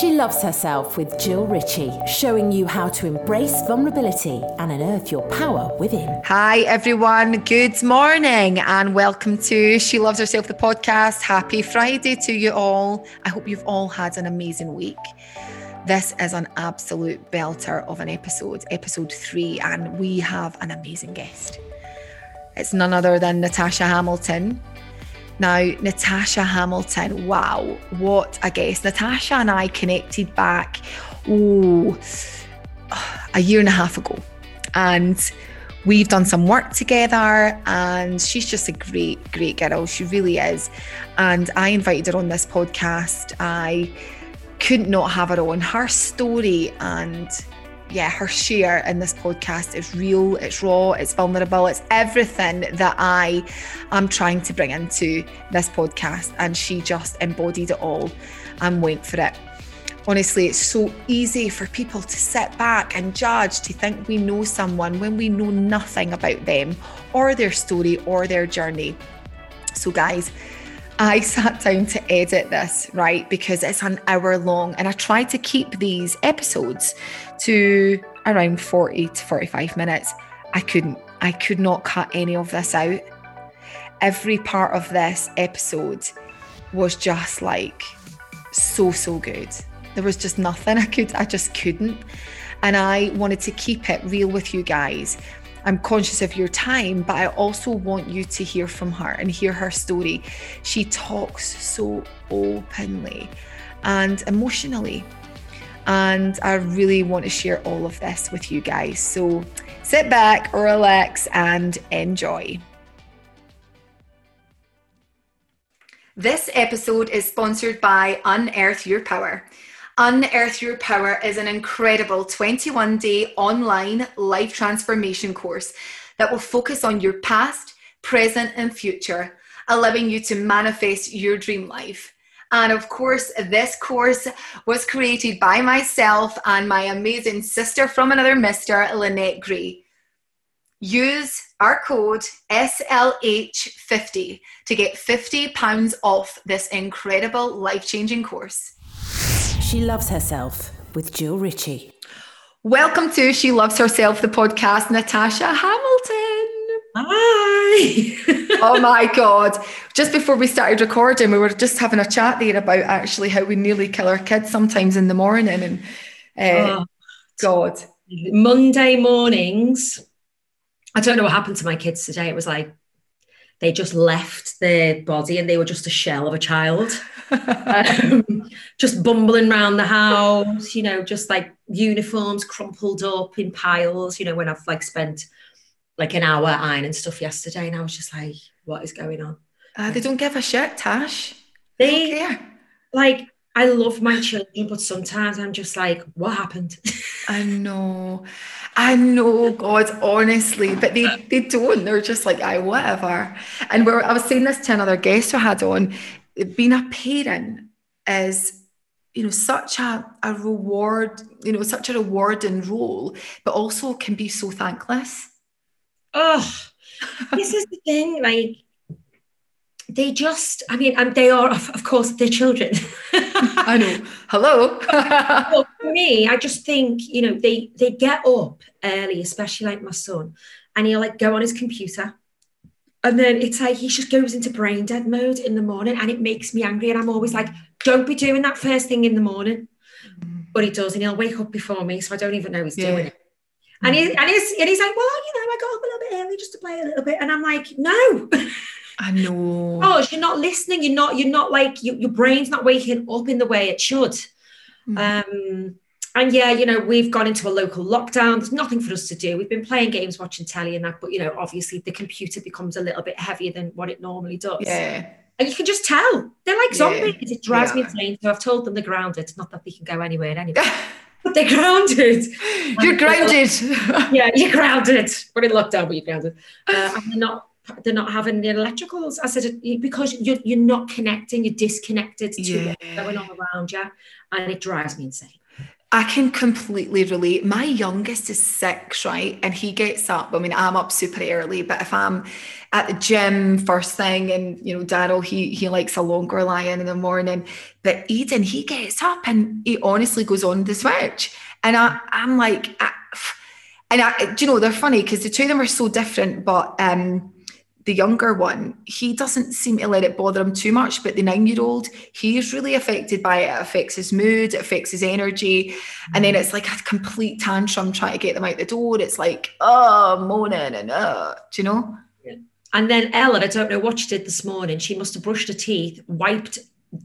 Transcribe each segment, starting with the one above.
She Loves Herself with Jill Ritchie, showing you how to embrace vulnerability and unearth your power within. Hi, everyone. Good morning and welcome to She Loves Herself, the podcast. Happy Friday to you all. I hope you've all had an amazing week. This is an absolute belter of an episode, episode three, and we have an amazing guest. It's none other than Natasha Hamilton. Now, Natasha Hamilton, wow, what a guest. Natasha and I connected back, oh, a year and a half ago. And we've done some work together, and she's just a great, great girl. She really is. And I invited her on this podcast. I couldn't not have her on. Her story and yeah, her share in this podcast is real, it's raw, it's vulnerable, it's everything that I am trying to bring into this podcast. And she just embodied it all and went for it. Honestly, it's so easy for people to sit back and judge, to think we know someone when we know nothing about them or their story or their journey. So, guys, I sat down to edit this, right? Because it's an hour long, and I try to keep these episodes to around 40 to 45 minutes. I couldn't, I could not cut any of this out. Every part of this episode was just like so, so good. There was just nothing I could, I just couldn't. And I wanted to keep it real with you guys I'm conscious of your time, but I also want you to hear from her and hear her story. She talks so openly and emotionally. And I really want to share all of this with you guys. So sit back, relax, and enjoy. This episode is sponsored by Unearth Your Power. Unearth Your Power is an incredible 21 day online life transformation course that will focus on your past, present, and future, allowing you to manifest your dream life. And of course, this course was created by myself and my amazing sister from another Mr. Lynette Gray. Use our code SLH50 to get £50 off this incredible life changing course. She Loves Herself with Jill Ritchie. Welcome to She Loves Herself, the podcast, Natasha Hamilton. Hi. oh my God. Just before we started recording, we were just having a chat there about actually how we nearly kill our kids sometimes in the morning. And uh, oh, God. Monday mornings, I don't know what happened to my kids today. It was like they just left their body and they were just a shell of a child, um, just bumbling around the house, you know, just like uniforms crumpled up in piles, you know, when I've like spent like an hour ironing stuff yesterday and I was just like, what is going on? Uh, they don't give a shit, Tash. They, they like I love my children, but sometimes I'm just like, what happened? I know. I know, God, honestly, but they, they don't. They're just like, I whatever. And where I was saying this to another guest I had on, being a parent is, you know, such a, a reward, you know, such a rewarding role, but also can be so thankless. Oh, this is the thing. Like, they just, I mean, and they are, of course, they're children. I know. Hello. well, for me, I just think, you know, they they get up early, especially like my son, and he'll like go on his computer. And then it's like he just goes into brain dead mode in the morning and it makes me angry. And I'm always like, don't be doing that first thing in the morning. Mm. But he does, and he'll wake up before me. So I don't even know he's yeah. doing it. And, he, and, he's, and he's like, well, you know, I got up a little bit early just to play a little bit. And I'm like, no. I know. Oh, you're not listening. You're not. You're not like you, your brain's not waking up in the way it should. Mm. Um, and yeah, you know, we've gone into a local lockdown. There's nothing for us to do. We've been playing games, watching telly, and that. But you know, obviously, the computer becomes a little bit heavier than what it normally does. Yeah. And you can just tell they're like zombies. Yeah. It drives yeah. me insane. So I've told them they're grounded. Not that they can go anywhere anyway. but they're grounded. You're grounded. yeah, you're grounded. We're in lockdown, but you're grounded. Uh, and they're not they're not having the electricals. I said because you're you're not connecting, you're disconnected to yeah. what's going on around you, and it drives me insane. I can completely relate. My youngest is six, right? And he gets up. I mean, I'm up super early, but if I'm at the gym first thing, and you know, Daryl, he he likes a longer lie-in in the morning. But Eden, he gets up and he honestly goes on the switch. And I, I'm like, I, and I, you know, they're funny because the two of them are so different, but um the younger one, he doesn't seem to let it bother him too much. But the nine year old, he is really affected by it. It affects his mood, it affects his energy. And then it's like a complete tantrum trying to get them out the door. It's like, oh, moaning and uh, do you know? And then Ella, I don't know what she did this morning. She must have brushed her teeth, wiped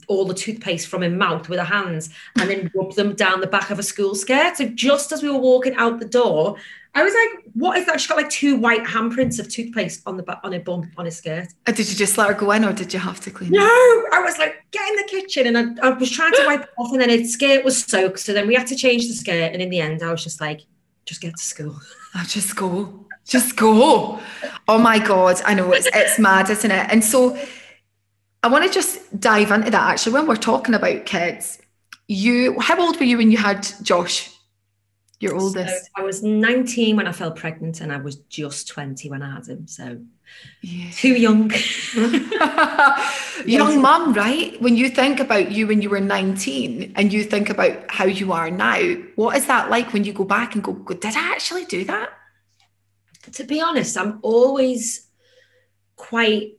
all the toothpaste from her mouth with her hands, and then rubbed them down the back of a school skirt. So just as we were walking out the door, I was like, "What is that?" She's got like two white handprints of toothpaste on the on her bum on her skirt. And did you just let her go in, or did you have to clean? No, it? I was like, "Get in the kitchen," and I, I was trying to wipe it off, and then her skirt was soaked. So then we had to change the skirt, and in the end, I was just like, "Just get to school." I'll oh, just go, just go. Oh my god, I know it's it's mad, isn't it? And so, I want to just dive into that. Actually, when we're talking about kids, you, how old were you when you had Josh? Your oldest. So I was 19 when I fell pregnant, and I was just 20 when I had him. So yeah. too young. young mum, right? When you think about you when you were 19 and you think about how you are now, what is that like when you go back and go, did I actually do that? To be honest, I'm always quite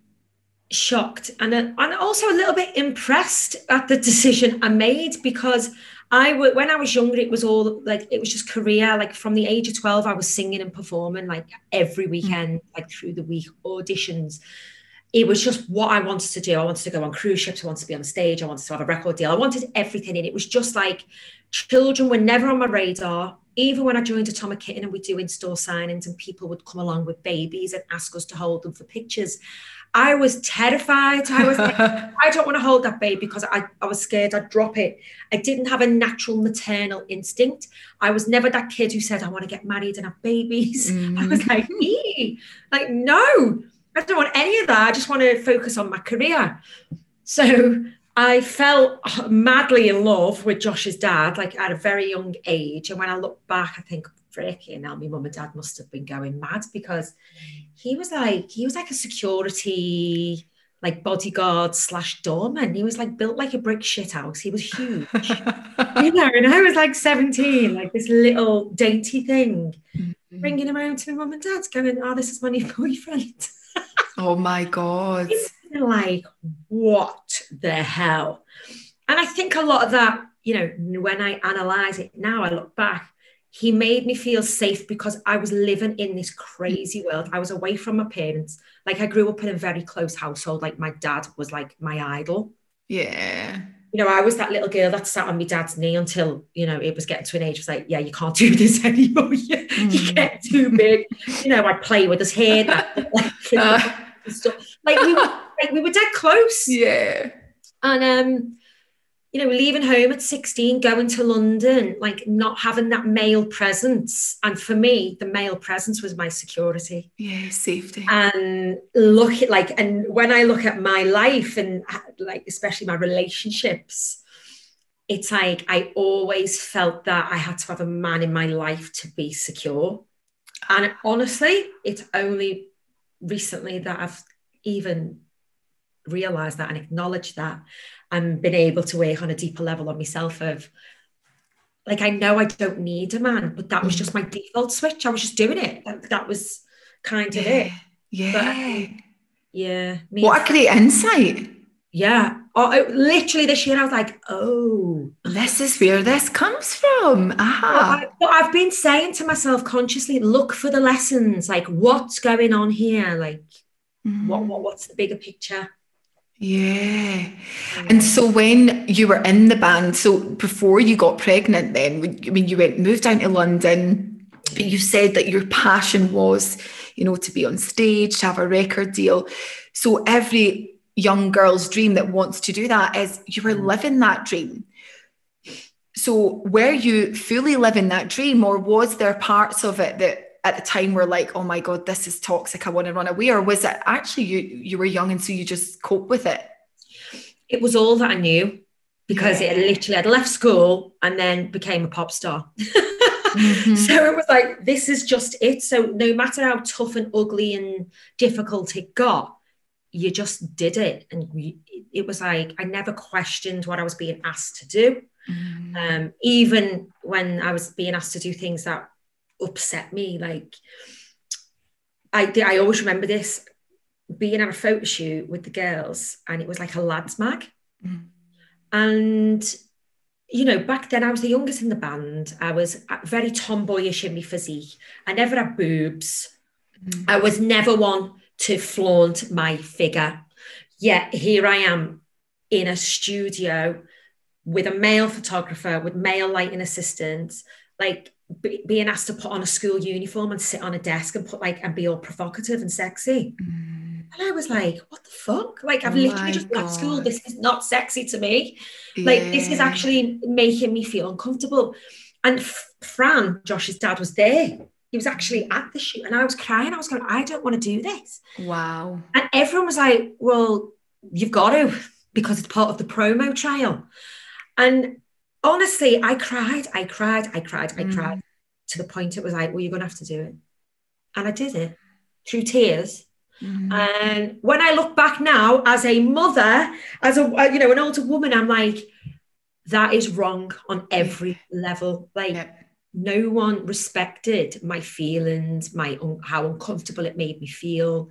shocked and, uh, and also a little bit impressed at the decision I made because I w- when I was younger, it was all like it was just career. Like from the age of twelve, I was singing and performing like every mm. weekend, like through the week auditions. It was just what I wanted to do. I wanted to go on cruise ships. I wanted to be on stage. I wanted to have a record deal. I wanted everything, and it was just like children were never on my radar. Even when I joined Atomic Kitten and we do in-store signings, and people would come along with babies and ask us to hold them for pictures. I was terrified. I was like, I don't want to hold that baby because I, I was scared I'd drop it. I didn't have a natural maternal instinct. I was never that kid who said, I want to get married and have babies. Mm. I was like, me, like, no, I don't want any of that. I just want to focus on my career. So I fell madly in love with Josh's dad, like at a very young age. And when I look back, I think, freaking hell, my mum and dad must have been going mad because he was like, he was like a security, like bodyguard slash doorman. He was like built like a brick shit house. He was huge. you know, and I was like 17, like this little dainty thing, mm-hmm. bringing him around to my mum and dad's going, oh, this is my new boyfriend. oh my God. like, what the hell? And I think a lot of that, you know, when I analyze it now, I look back, he made me feel safe because I was living in this crazy world. I was away from my parents. Like I grew up in a very close household. Like my dad was like my idol. Yeah. You know, I was that little girl that sat on my dad's knee until, you know, it was getting to an age, was like, yeah, you can't do this anymore. you, mm. get too big. you know, I'd play with his hair. like, uh. stuff. like we were like, we were dead close. Yeah. And um you know, leaving home at 16, going to London, like not having that male presence. And for me, the male presence was my security. Yeah, safety. And look at like, and when I look at my life and like, especially my relationships, it's like I always felt that I had to have a man in my life to be secure. And honestly, it's only recently that I've even realized that and acknowledged that and been able to work on a deeper level on myself of like I know I don't need a man, but that was just my default switch. I was just doing it. That, that was kind of yeah. it. Yeah. But, yeah. What a great insight. Yeah. Oh, literally this year I was like, oh. This is where this comes from. Aha. But, I, have been saying to myself consciously, look for the lessons. Like what's going on here? Like mm-hmm. what, what what's the bigger picture? Yeah. And so when you were in the band, so before you got pregnant, then when you went moved down to London, but you said that your passion was, you know, to be on stage, to have a record deal. So every young girl's dream that wants to do that is you were mm. living that dream. So were you fully living that dream, or was there parts of it that at the time we were like, oh my God, this is toxic. I want to run away? Or was it actually you you were young and so you just cope with it? It was all that I knew because it literally had left school and then became a pop star. mm-hmm. So it was like, this is just it. So no matter how tough and ugly and difficult it got, you just did it. And it was like, I never questioned what I was being asked to do. Mm-hmm. Um, even when I was being asked to do things that upset me, like I, I always remember this being at a photo shoot with the girls and it was like a lads mag. Mm. And you know, back then I was the youngest in the band. I was very tomboyish in my physique. I never had boobs. Mm. I was never one to flaunt my figure. Yet here I am in a studio with a male photographer, with male lighting assistants, like b- being asked to put on a school uniform and sit on a desk and put like and be all provocative and sexy. Mm. And I was like, what the fuck? Like, I've oh literally just left school. This is not sexy to me. Yeah. Like, this is actually making me feel uncomfortable. And Fran, Josh's dad, was there. He was actually at the shoot and I was crying. I was going, I don't want to do this. Wow. And everyone was like, well, you've got to because it's part of the promo trial. And honestly, I cried, I cried, I cried, I mm. cried to the point it was like, well, you're going to have to do it. And I did it through tears Mm-hmm. And when I look back now as a mother, as a you know an older woman, I'm like, that is wrong on every level. Like yeah. no one respected my feelings, my un- how uncomfortable it made me feel.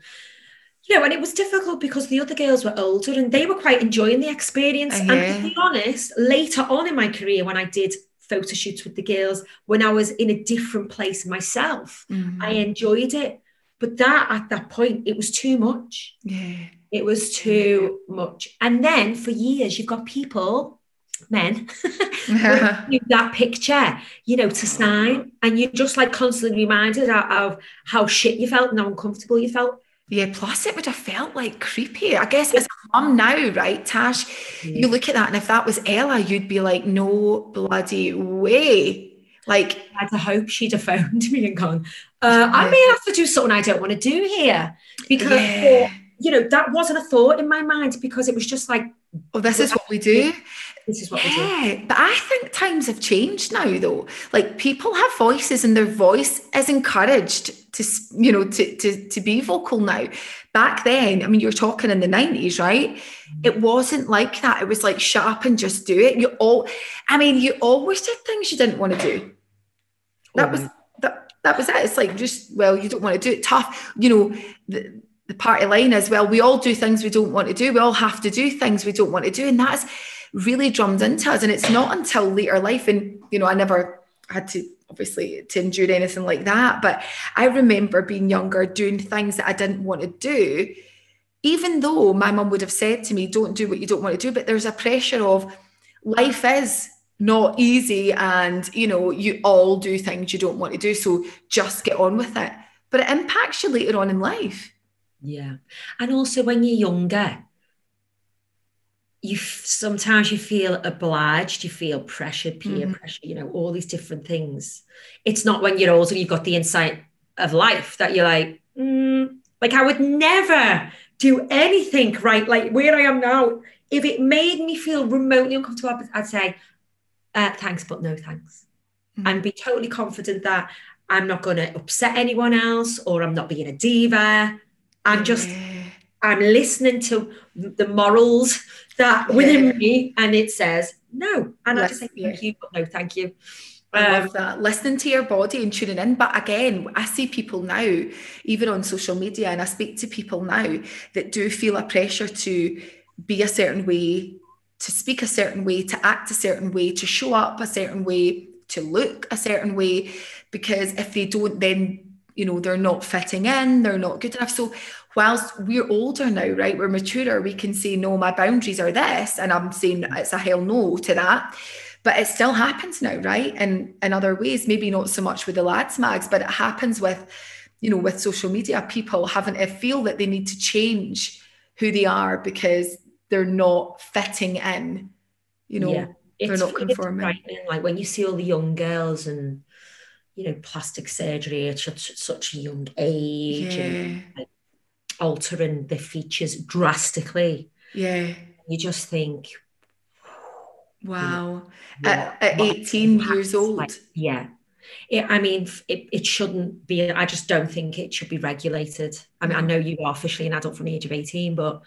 You know, and it was difficult because the other girls were older and they were quite enjoying the experience. And to be honest, later on in my career, when I did photo shoots with the girls, when I was in a different place myself, mm-hmm. I enjoyed it but that at that point, it was too much. Yeah. It was too much. And then for years, you've got people, men, that picture, you know, to sign. And you're just like constantly reminded of, of how shit you felt and how uncomfortable you felt. Yeah, plus it would have felt like creepy. I guess as a mum now, right, Tash, yeah. you look at that and if that was Ella, you'd be like, no bloody way. Like, I had to hope she'd have phoned me and gone, uh, I may have to do something I don't want to do here because yeah. you know that wasn't a thought in my mind because it was just like oh this is what we do this is what yeah, we do but I think times have changed now though like people have voices and their voice is encouraged to you know to to, to be vocal now back then I mean you're talking in the 90s right mm-hmm. it wasn't like that it was like shut up and just do it you all I mean you always did things you didn't want to do that was that that was it. It's like just well, you don't want to do it tough. You know, the, the party line is well, we all do things we don't want to do. We all have to do things we don't want to do, and that's really drummed into us. And it's not until later life, and you know, I never had to obviously to endure anything like that. But I remember being younger, doing things that I didn't want to do, even though my mum would have said to me, "Don't do what you don't want to do." But there's a pressure of life is not easy and you know you all do things you don't want to do so just get on with it but it impacts you later on in life yeah and also when you're younger you sometimes you feel obliged you feel pressured peer mm-hmm. pressure you know all these different things it's not when you're older you've got the insight of life that you're like mm, like i would never do anything right like where i am now if it made me feel remotely uncomfortable i'd say uh, thanks, but no thanks. Mm-hmm. And be totally confident that I'm not going to upset anyone else or I'm not being a diva. I'm just, yeah. I'm listening to the morals that within yeah. me and it says no. And I just say thank you, but no thank you. I love um, that. Listening to your body and tuning in. But again, I see people now, even on social media, and I speak to people now that do feel a pressure to be a certain way, to speak a certain way, to act a certain way, to show up a certain way, to look a certain way, because if they don't, then you know they're not fitting in, they're not good enough. So whilst we're older now, right, we're maturer, we can say no, my boundaries are this, and I'm saying mm. it's a hell no to that. But it still happens now, right? And in other ways, maybe not so much with the lads mags, but it happens with, you know, with social media, people having to feel that they need to change who they are because they're not fitting in you know yeah. they're it's, not conforming like when you see all the young girls and you know plastic surgery at such, such a young age yeah. and like, altering the features drastically yeah you just think Wow. At, at 18 years old. Like, yeah. It, I mean, it, it shouldn't be, I just don't think it should be regulated. I mean, I know you are officially an adult from the age of 18, but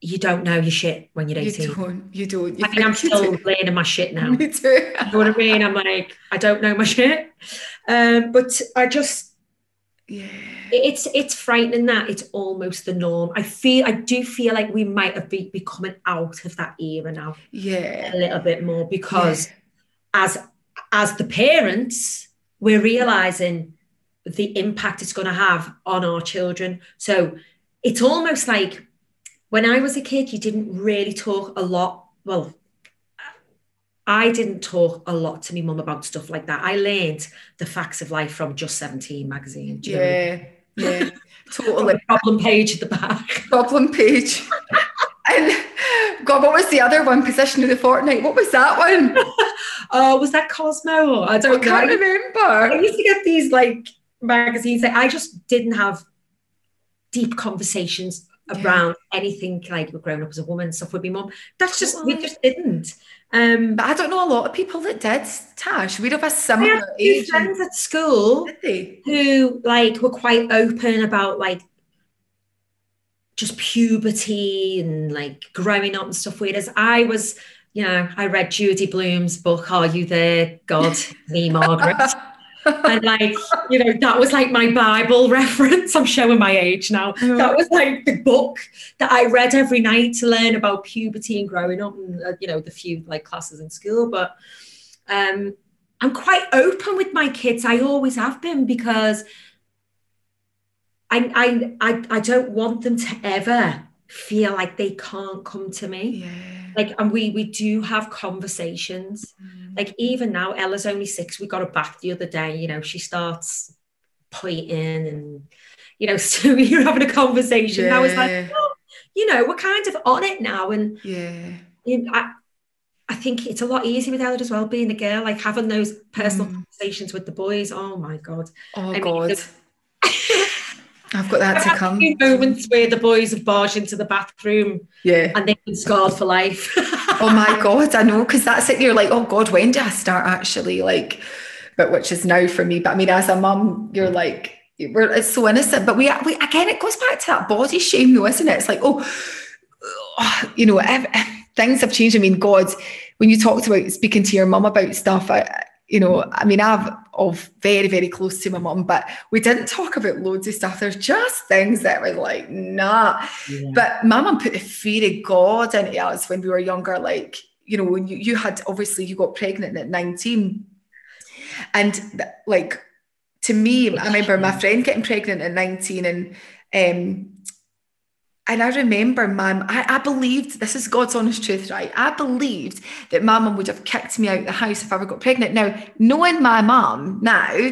you don't know your shit when you're 18. You don't. You don't. You I mean, I'm still learning my shit now. Me too. you know what I mean? I'm like, I don't know my shit. Um, but I just, yeah. it's it's frightening that it's almost the norm. I feel, I do feel like we might have be, be coming out of that era now Yeah. a little bit more because as as the parents, we're realizing the impact it's going to have on our children. So it's almost like when I was a kid, you didn't really talk a lot. Well, I didn't talk a lot to my mum about stuff like that. I learned the facts of life from Just 17 magazine. You know what I mean? Yeah. Yeah. Totally. problem page at the back. Problem page. and God, what was the other one? Position of the fortnight. What was that one? Oh, was that Cosmo? I don't I can't know. I used to get these like magazines that I just didn't have deep conversations Yeah. Around anything like we're growing up as a woman stuff with my mum. That's just we just didn't. Um But I don't know a lot of people that did. Tash, we'd have a similar age. friends at school who like were quite open about like just puberty and like growing up and stuff. Whereas I was, you know, I read Judy Blume's book, Are You There, God, Me, Margaret? And like, you know, that was like my Bible reference. I'm showing my age now. That was like the book that I read every night to learn about puberty and growing up and, uh, you know, the few like classes in school. But um, I'm quite open with my kids. I always have been because I, I, I, I don't want them to ever feel like they can't come to me. yeah. Like, and we we do have conversations. Mm. Like even now, Ella's only six. We got her back the other day. You know, she starts pointing and you know, so you're having a conversation. And I was like, oh, you know, we're kind of on it now, and Yeah. you know, I, I think it's a lot easier with Ella as well, being a girl, like having those personal Mm. conversations with the boys. Oh my god, Oh mean, God. the- I've got that to come. few moments where the boys have barged into the bathroom Yeah. and they've been scarred for life. Oh my God, I know, because that's it. You're like, oh God, when do I start actually? Like, but which is now for me. But I mean, as a mum, you're like, we're it's so innocent. But we, we again, it goes back to that body shame, though, isn't it? It's like, oh, oh, you know, things have changed. I mean, God, when you talked about speaking to your mum about stuff, I, you know, I mean, I've of very, very close to my mum, but we didn't talk about loads of stuff. There's just things that were like, nah. But my mum put the fear of God into us when we were younger. Like, you know, when you, you had obviously you got pregnant at 19. And th- like to me, I remember my friend getting pregnant at 19 and um and I remember mum, I, I believed this is God's honest truth, right? I believed that my mum would have kicked me out of the house if I ever got pregnant. Now, knowing my mum now,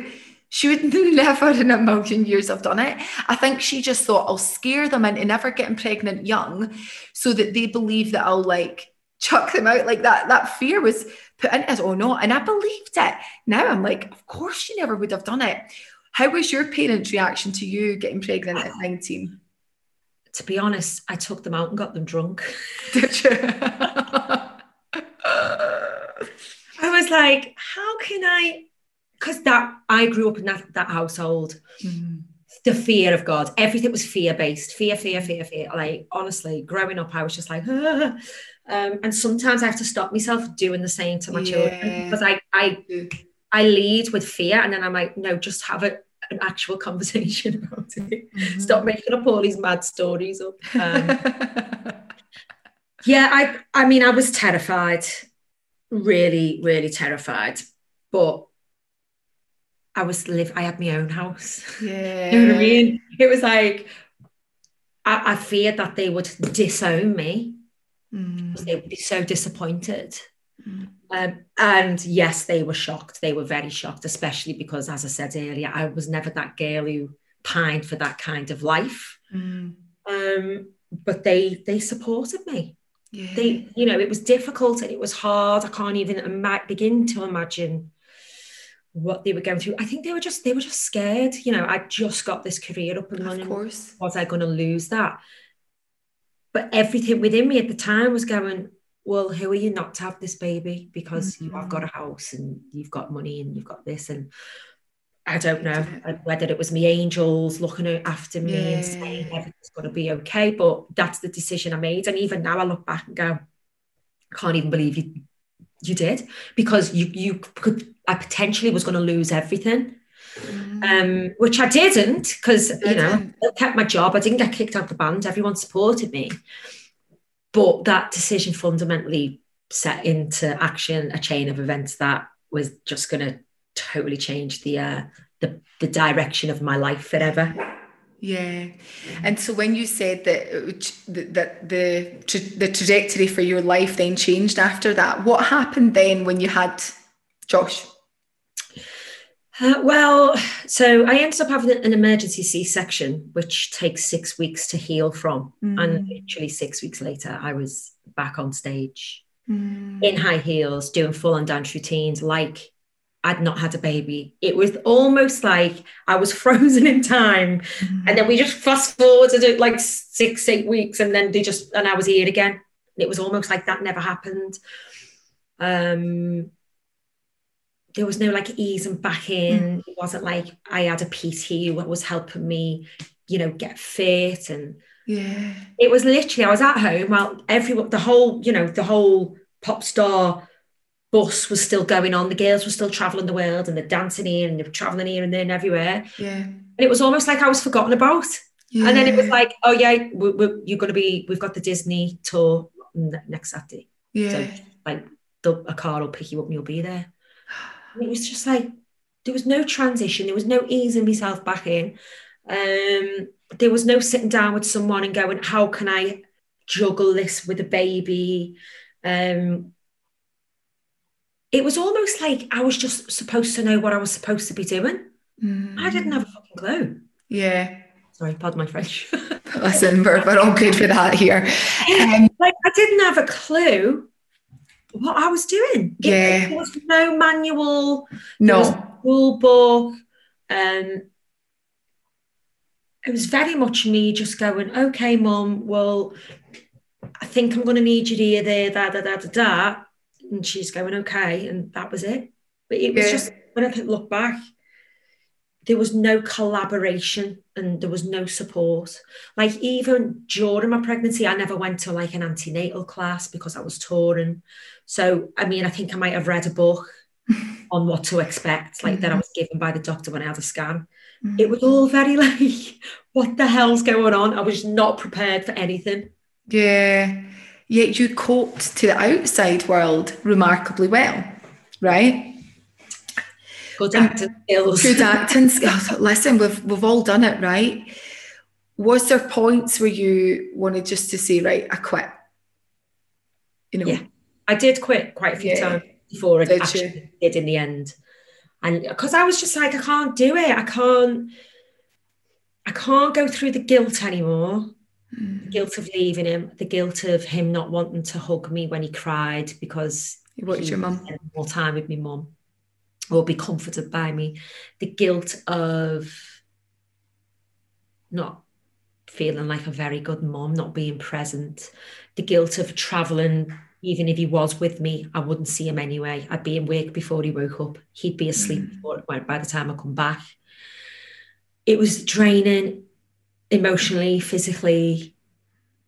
she would never in a million years have done it. I think she just thought I'll scare them into never getting pregnant young so that they believe that I'll like chuck them out like that. That fear was put into us. Oh no. And I believed it. Now I'm like, of course she never would have done it. How was your parents' reaction to you getting pregnant at 19? To be honest, I took them out and got them drunk. Did you? I was like, how can I? Because that I grew up in that, that household. Mm. The fear of God, everything was fear based. Fear, fear, fear, fear. Like honestly, growing up, I was just like, "Ah." um, and sometimes I have to stop myself doing the same to my children because I, I, I lead with fear, and then I'm like, no, just have a, an actual conversation about it. Mm-hmm. Stop making up all these mad stories up. Um, Yeah, I I mean I was terrified. Really, really terrified. But I was live I had my own house. yeah. You know what I mean? It was like I, I feared that they would disown me Mm. because they would be so disappointed. Mm. Um, and yes, they were shocked. They were very shocked, especially because, as I said earlier, I was never that girl who pined for that kind of life. Mm. Um, but they they supported me. Yeah. they you know it was difficult and it was hard i can't even ima- begin to imagine what they were going through i think they were just they were just scared you know i just got this career up and running. of course. was i going to lose that but everything within me at the time was going well, who are you not to have this baby? Because mm-hmm. you have got a house and you've got money and you've got this. And I don't know whether it was me angels looking after me yeah. and saying everything's going to be okay. But that's the decision I made. And even now I look back and go, I can't even believe you you did because you you could I potentially was going to lose everything. Mm. Um, which I didn't because you know I kept my job. I didn't get kicked out of the band. Everyone supported me, but that decision fundamentally set into action a chain of events that was just going to totally change the uh, the the direction of my life forever. Yeah, and so when you said that that the the trajectory for your life then changed after that, what happened then when you had Josh? Uh, well, so I ended up having an emergency C section, which takes six weeks to heal from. Mm. And literally six weeks later, I was back on stage mm. in high heels, doing full on dance routines, like I'd not had a baby. It was almost like I was frozen in time. Mm. And then we just fast forwarded it like six, eight weeks, and then they just, and I was here again. It was almost like that never happened. Um, there was no like easing back in. Mm. It wasn't like I had a PT who was helping me, you know, get fit. And yeah, it was literally I was at home while everyone, the whole, you know, the whole pop star bus was still going on. The girls were still traveling the world and they're dancing here and they're traveling here and there and everywhere. Yeah, and it was almost like I was forgotten about. Yeah. And then it was like, oh yeah, we, we, you're going to be. We've got the Disney tour next Saturday. Yeah, so, like the, a car will pick you up and you'll be there. And it was just like there was no transition, there was no easing myself back in. Um, there was no sitting down with someone and going, how can I juggle this with a baby? Um, it was almost like I was just supposed to know what I was supposed to be doing. Mm. I didn't have a fucking clue. Yeah. Sorry, pardon my French. Listen, we're, we're all good for that here. Um, like I didn't have a clue what I was doing. Yeah. There was no manual, no no rule book. Um, it was very much me just going, okay, mum, well, I think I'm going to need you here, there, da, da, da, da, da. And she's going, okay. And that was it. But it was yeah. just, when I look back, there was no collaboration and there was no support. Like even during my pregnancy, I never went to like an antenatal class because I was touring. So I mean, I think I might have read a book on what to expect, like mm-hmm. that I mm-hmm. was given by the doctor when I had a scan. Mm-hmm. It was all very like, what the hell's going on? I was not prepared for anything. Yeah. Yet you coped to the outside world remarkably well, right? Good acting skills. Good acting skills. Listen, we've we've all done it, right? Was there points where you wanted just to say, right, I quit? You know? Yeah. I did quit quite a few yeah. times before I did actually you? did in the end. And because I was just like, I can't do it. I can't, I can't go through the guilt anymore. Mm. The guilt of leaving him, the guilt of him not wanting to hug me when he cried because he watched your mum more time with my mum or be comforted by me. The guilt of not feeling like a very good mom, not being present. The guilt of traveling, even if he was with me, I wouldn't see him anyway. I'd be in work before he woke up. He'd be asleep mm. before, by the time I come back. It was draining emotionally, physically.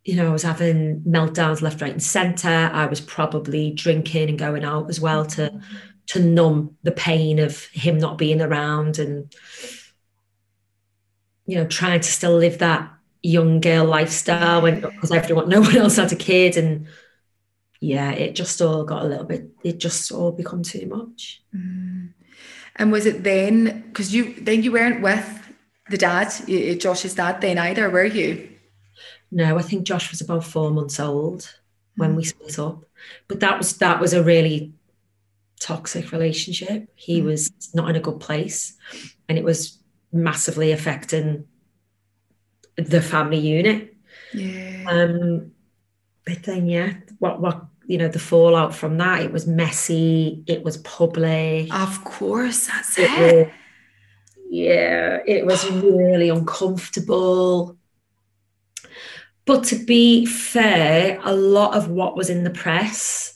You know, I was having meltdowns left, right, and centre. I was probably drinking and going out as well to mm to numb the pain of him not being around and you know trying to still live that young girl lifestyle when because everyone no one else had a kid and yeah it just all got a little bit it just all become too much mm. and was it then because you then you weren't with the dad josh's dad then either were you no i think josh was about four months old when mm. we split up but that was that was a really toxic relationship. He mm. was not in a good place, and it was massively affecting the family unit. Yeah. Um, but then, yeah, what what you know, the fallout from that, it was messy. It was public. Of course, that's it. it. Was, yeah, it was really uncomfortable. But to be fair, a lot of what was in the press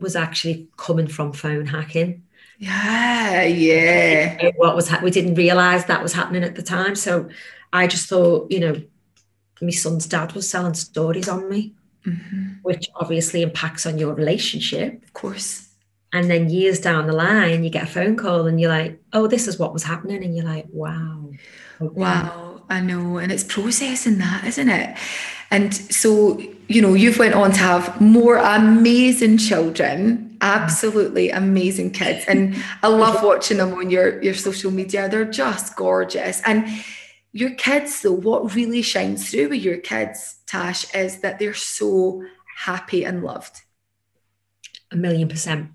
was actually coming from phone hacking. Yeah, yeah. What was ha- we didn't realize that was happening at the time. So I just thought, you know, my son's dad was selling stories on me, Mm-hmm. which obviously impacts on your relationship. Of course. And then years down the line, you get a phone call and you're like, oh, this is what was happening. And you're like, wow. okay. Wow, I know, and it's processing that, isn't it? And so, you know, you've went on to have more amazing children, absolutely amazing kids, and I love watching them on your your social media. They're just gorgeous, and your kids, though, what really shines through with your kids, Tash, is that they're so happy and loved. A million percent.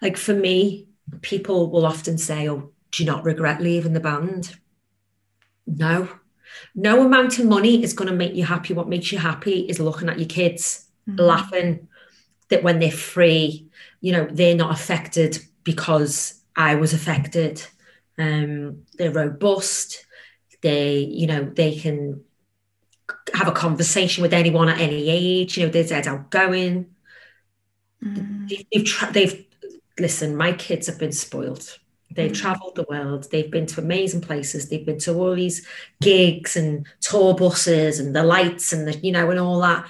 Like for me, people will often say, oh, do you not regret leaving the band? No. No amount of money is going to make you happy. What makes you happy is looking at your kids, laughing that when they're free, you know, they're not affected because I was affected. Um, they're robust. They, you know, they can have a conversation with anyone at any age. You know, they're dead outgoing. They've, they've, tra- they've listen. My kids have been spoiled. They've travelled the world. They've been to amazing places. They've been to all these gigs and tour buses and the lights and the you know and all that.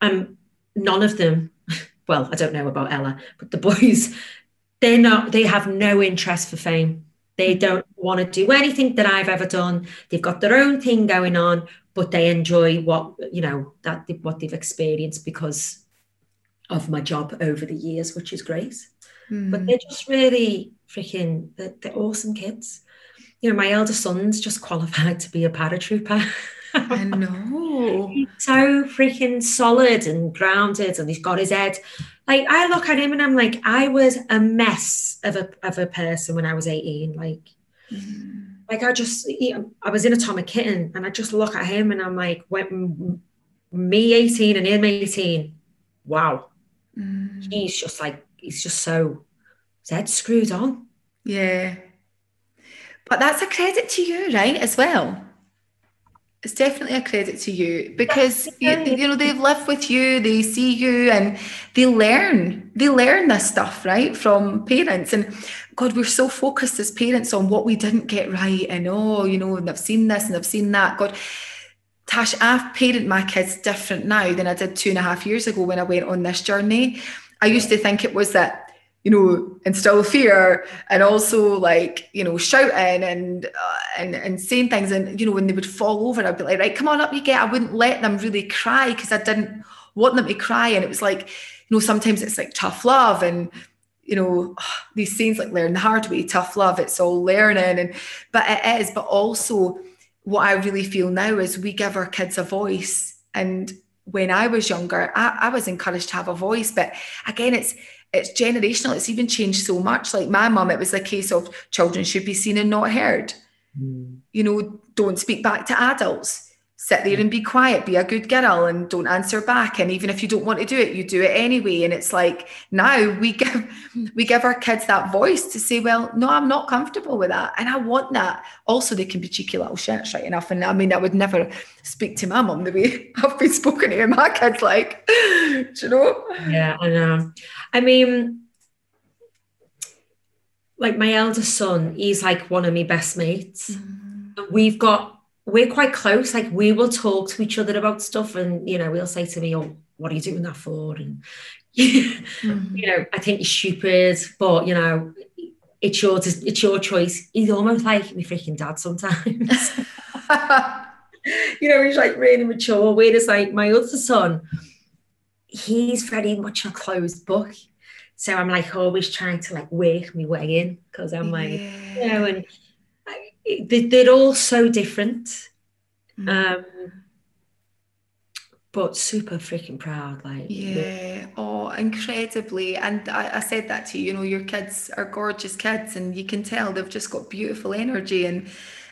Um, none of them. Well, I don't know about Ella, but the boys, they're not. They have no interest for fame. They don't want to do anything that I've ever done. They've got their own thing going on, but they enjoy what you know that what they've experienced because of my job over the years, which is great. But hmm. they're just really freaking. They're, they're awesome kids. You know, my eldest son's just qualified to be a paratrooper. I know. He's so freaking solid and grounded, and he's got his head. Like I look at him and I'm like, I was a mess of a of a person when I was 18. Like, hmm. like I just, I was in Atomic Kitten, and I just look at him and I'm like, when me 18 and him 18, wow, hmm. he's just like, he's just so head screwed on. Yeah. But that's a credit to you, right, as well. It's definitely a credit to you because you, you know they've lived with you, they see you, and they learn. They learn this stuff, right, from parents. And God, we're so focused as parents on what we didn't get right, and oh, you know, and I've seen this and I've seen that. God, Tash, I've parented my kids different now than I did two and a half years ago when I went on this journey. I used to think it was that you know, instill fear and also like, you know, shouting and, uh, and, and saying things. And, you know, when they would fall over, I'd be like, right, come on up, you get, I wouldn't let them really cry because I didn't want them to cry. And it was like, you know, sometimes it's like tough love and, you know, these scenes like learn the hard way, tough love, it's all learning. And, but it is, but also what I really feel now is we give our kids a voice. And when I was younger, I, I was encouraged to have a voice, but again, it's, it's generational. It's even changed so much. Like my mum, it was a case of children should be seen and not heard. Mm. You know, don't speak back to adults. Sit there and be quiet, be a good girl and don't answer back. And even if you don't want to do it, you do it anyway. And it's like now we give we give our kids that voice to say, well, no, I'm not comfortable with that. And I want that. Also, they can be cheeky little shits, right enough. And I mean, I would never speak to my mum the way I've been spoken to my kids, like, do you know? Yeah, I know. I mean, like my eldest son, he's like one of my best mates. Mm-hmm. And we've got, we're quite close. Like we will talk to each other about stuff, and you know, he'll say to me, "Oh, what are you doing that for?" And you mm-hmm. know, I think you're stupid, but you know, it's your it's your choice. He's almost like my freaking dad sometimes. you know, he's like really mature. Whereas like my other son, he's very much a closed book. So I'm like always trying to like work my way in because I'm like, you know, and they're all so different. Um, but super freaking proud. Like, Yeah, oh, incredibly. And I, I said that to you, you know, your kids are gorgeous kids, and you can tell they've just got beautiful energy. And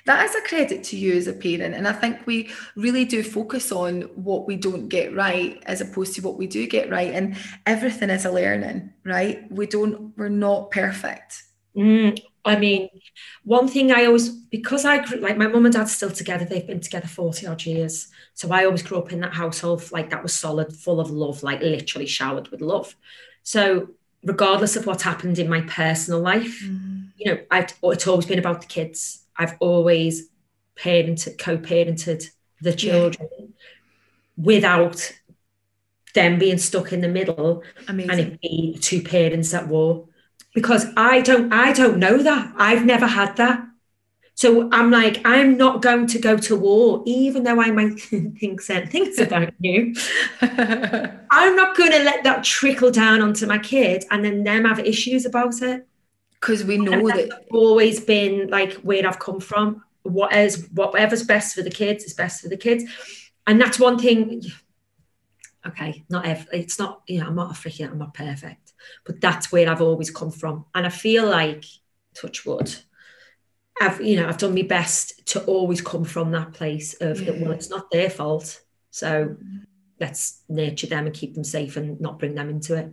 that is a credit to you as a parent. And I think we really do focus on what we don't get right as opposed to what we do get right. And everything is a learning, right? We don't, we're not perfect. Mm, I mean, one thing I always, because I grew, like my mum and dad's still together, they've been together 40 odd years. So I always grew up in that household, like that was solid, full of love, like literally showered with love. So regardless of what happened in my personal life, mm. you know, I've, it's always been about the kids. I've always parented, co-parented the children yeah. without them being stuck in the middle Amazing. and it being two parents at war because I don't I don't know that. I've never had that. So I'm like, I'm not going to go to war, even though I might think certain things about you. I'm not going to let that trickle down onto my kid and then them have issues about it. Because we know that always been like where I've come from. What is whatever's best for the kids is best for the kids. And that's one thing. Okay, not every, it's not, you know, I'm not a freaking, I'm not perfect but that's where I've always come from. And I feel like, touch wood, I've, you know, I've done my best to always come from that place of well, it's not their fault. So let's nurture them and keep them safe and not bring them into it.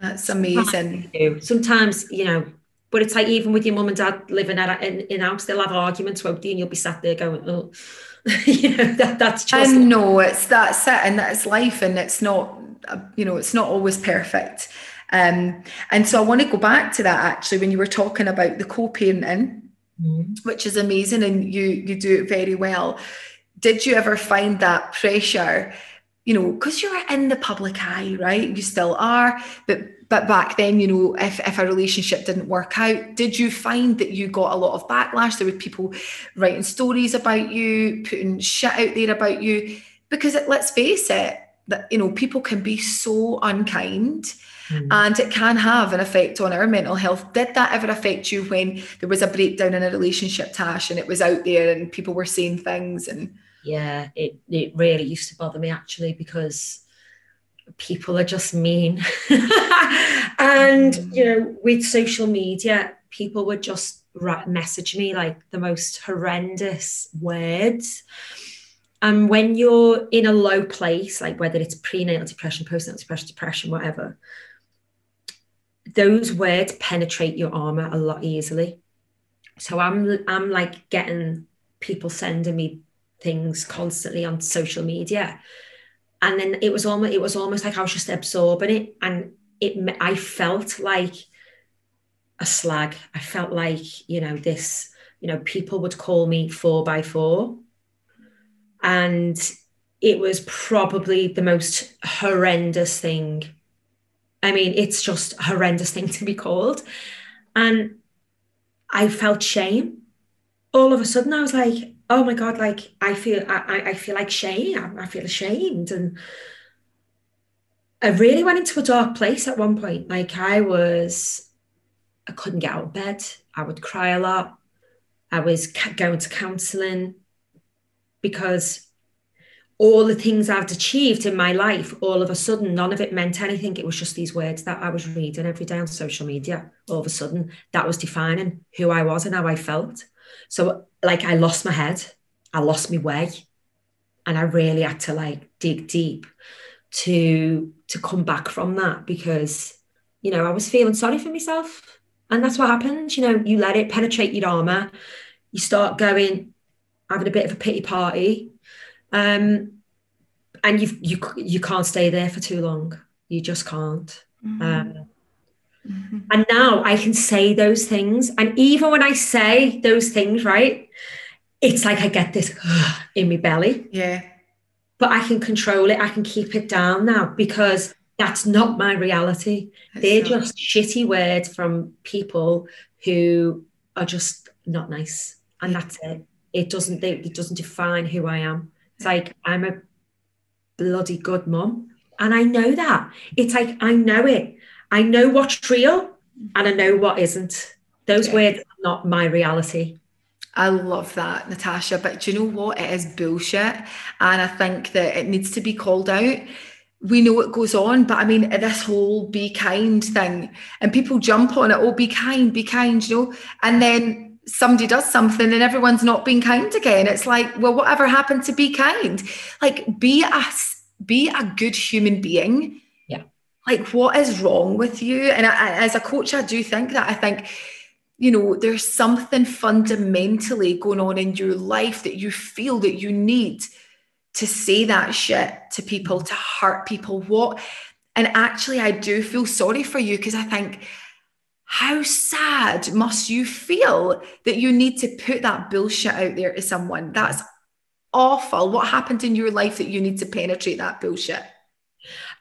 That's amazing. Sometimes, Sometimes you know, but it's like even with your mum and dad living at in, in house, they'll have arguments, won't they? And you'll be sat there going, oh, you know, that, that's just. I know it's that's it, and that's life, and it's not, you know, it's not always perfect. Um, and so I want to go back to that actually when you were talking about the co-parenting, mm-hmm. which is amazing and you you do it very well. Did you ever find that pressure? You know, because you're in the public eye, right? You still are, but but back then, you know, if, if a relationship didn't work out, did you find that you got a lot of backlash? There were people writing stories about you, putting shit out there about you, because it, let's face it, that you know, people can be so unkind Mm. And it can have an effect on our mental health. Did that ever affect you when there was a breakdown in a relationship, Tash, and it was out there and people were saying things and yeah, it, it really used to bother me actually because people are just mean. and, you know, with social media, people would just message me like the most horrendous words. And when you're in a low place, like whether it's prenatal depression, postnatal depression, depression, whatever, those words penetrate your armor a lot easily. So I'm I'm like getting people sending me things constantly on social media, and then it was almost it was almost like I was just absorbing it, and it I felt like a slag. I felt like you know this you know people would call me four by four, and it was probably the most horrendous thing I mean, it's just a horrendous thing to be called. And I felt shame. All of a sudden, I was like, oh my God, like I feel I, I feel like shame. I feel ashamed. And I really went into a dark place at one point. Like I was, I couldn't get out of bed. I would cry a lot. I was going to counseling because all the things I've achieved in my life, all of a sudden, none of it meant anything. It was just these words that I was reading every day on social media. All of a sudden, that was defining who I was and how I felt. So, like, I lost my head, I lost my way, and I really had to like dig deep to to come back from that because you know I was feeling sorry for myself, and that's what happens. You know, you let it penetrate your armor, you start going having a bit of a pity party um, and you you you can't stay there for too long. You just can't. Mm-hmm. Um, mm-hmm. And now I can say those things, and even when I say those things, right, it's like I get this in my belly. Yeah. But I can control it. I can keep it down now because that's not my reality. That's They're just shitty words from people who are just not nice, and that's it. It doesn't. It doesn't define who I am. It's like I'm a bloody good mum. And I know that. It's like I know it. I know what's real and I know what isn't. Those yeah. words are not my reality. I love that, Natasha. But do you know what? It is bullshit. And I think that it needs to be called out. We know what goes on, but I mean, this whole be kind thing, and people jump on it, oh, be kind, be kind, you know, and then somebody does something and everyone's not being kind again. It's like, well, whatever happened to be kind? Like, be a be a good human being. Yeah. Like, what is wrong with you? And I, as a coach, I do think that. I think you know, there's something fundamentally going on in your life that you feel that you need to say that shit to people, to hurt people. What? And actually, I do feel sorry for you because I think, how sad must you feel that you need to put that bullshit out there to someone? That's awful. What happened in your life that you need to penetrate that bullshit?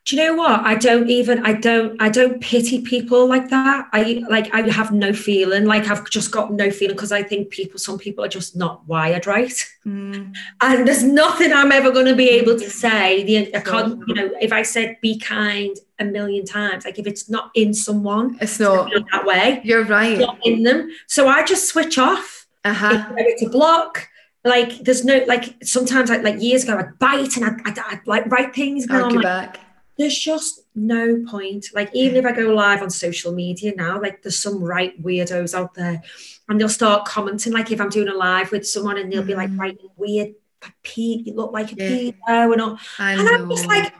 Do you know what? I don't even i don't i don't pity people like that. I like i have no feeling like i've just got no feeling because i think people some people are just not wired right. Mm. and there's nothing i'm ever going to be able to say. The i can't you know if i said be kind a million times like if it's not in someone it's not that way. You're right. Not in them. So i just switch off. Uh-huh. it's a block. Like there's no like sometimes like like years ago I'd bite and I'd, I'd, I'd like write things and I'm like, back there's just no point. Like, even if I go live on social media now, like, there's some right weirdos out there, and they'll start commenting, like, if I'm doing a live with someone, and they'll be like, mm. writing weird, Pete, you look like a yeah. pedo, and all. and I'm just like,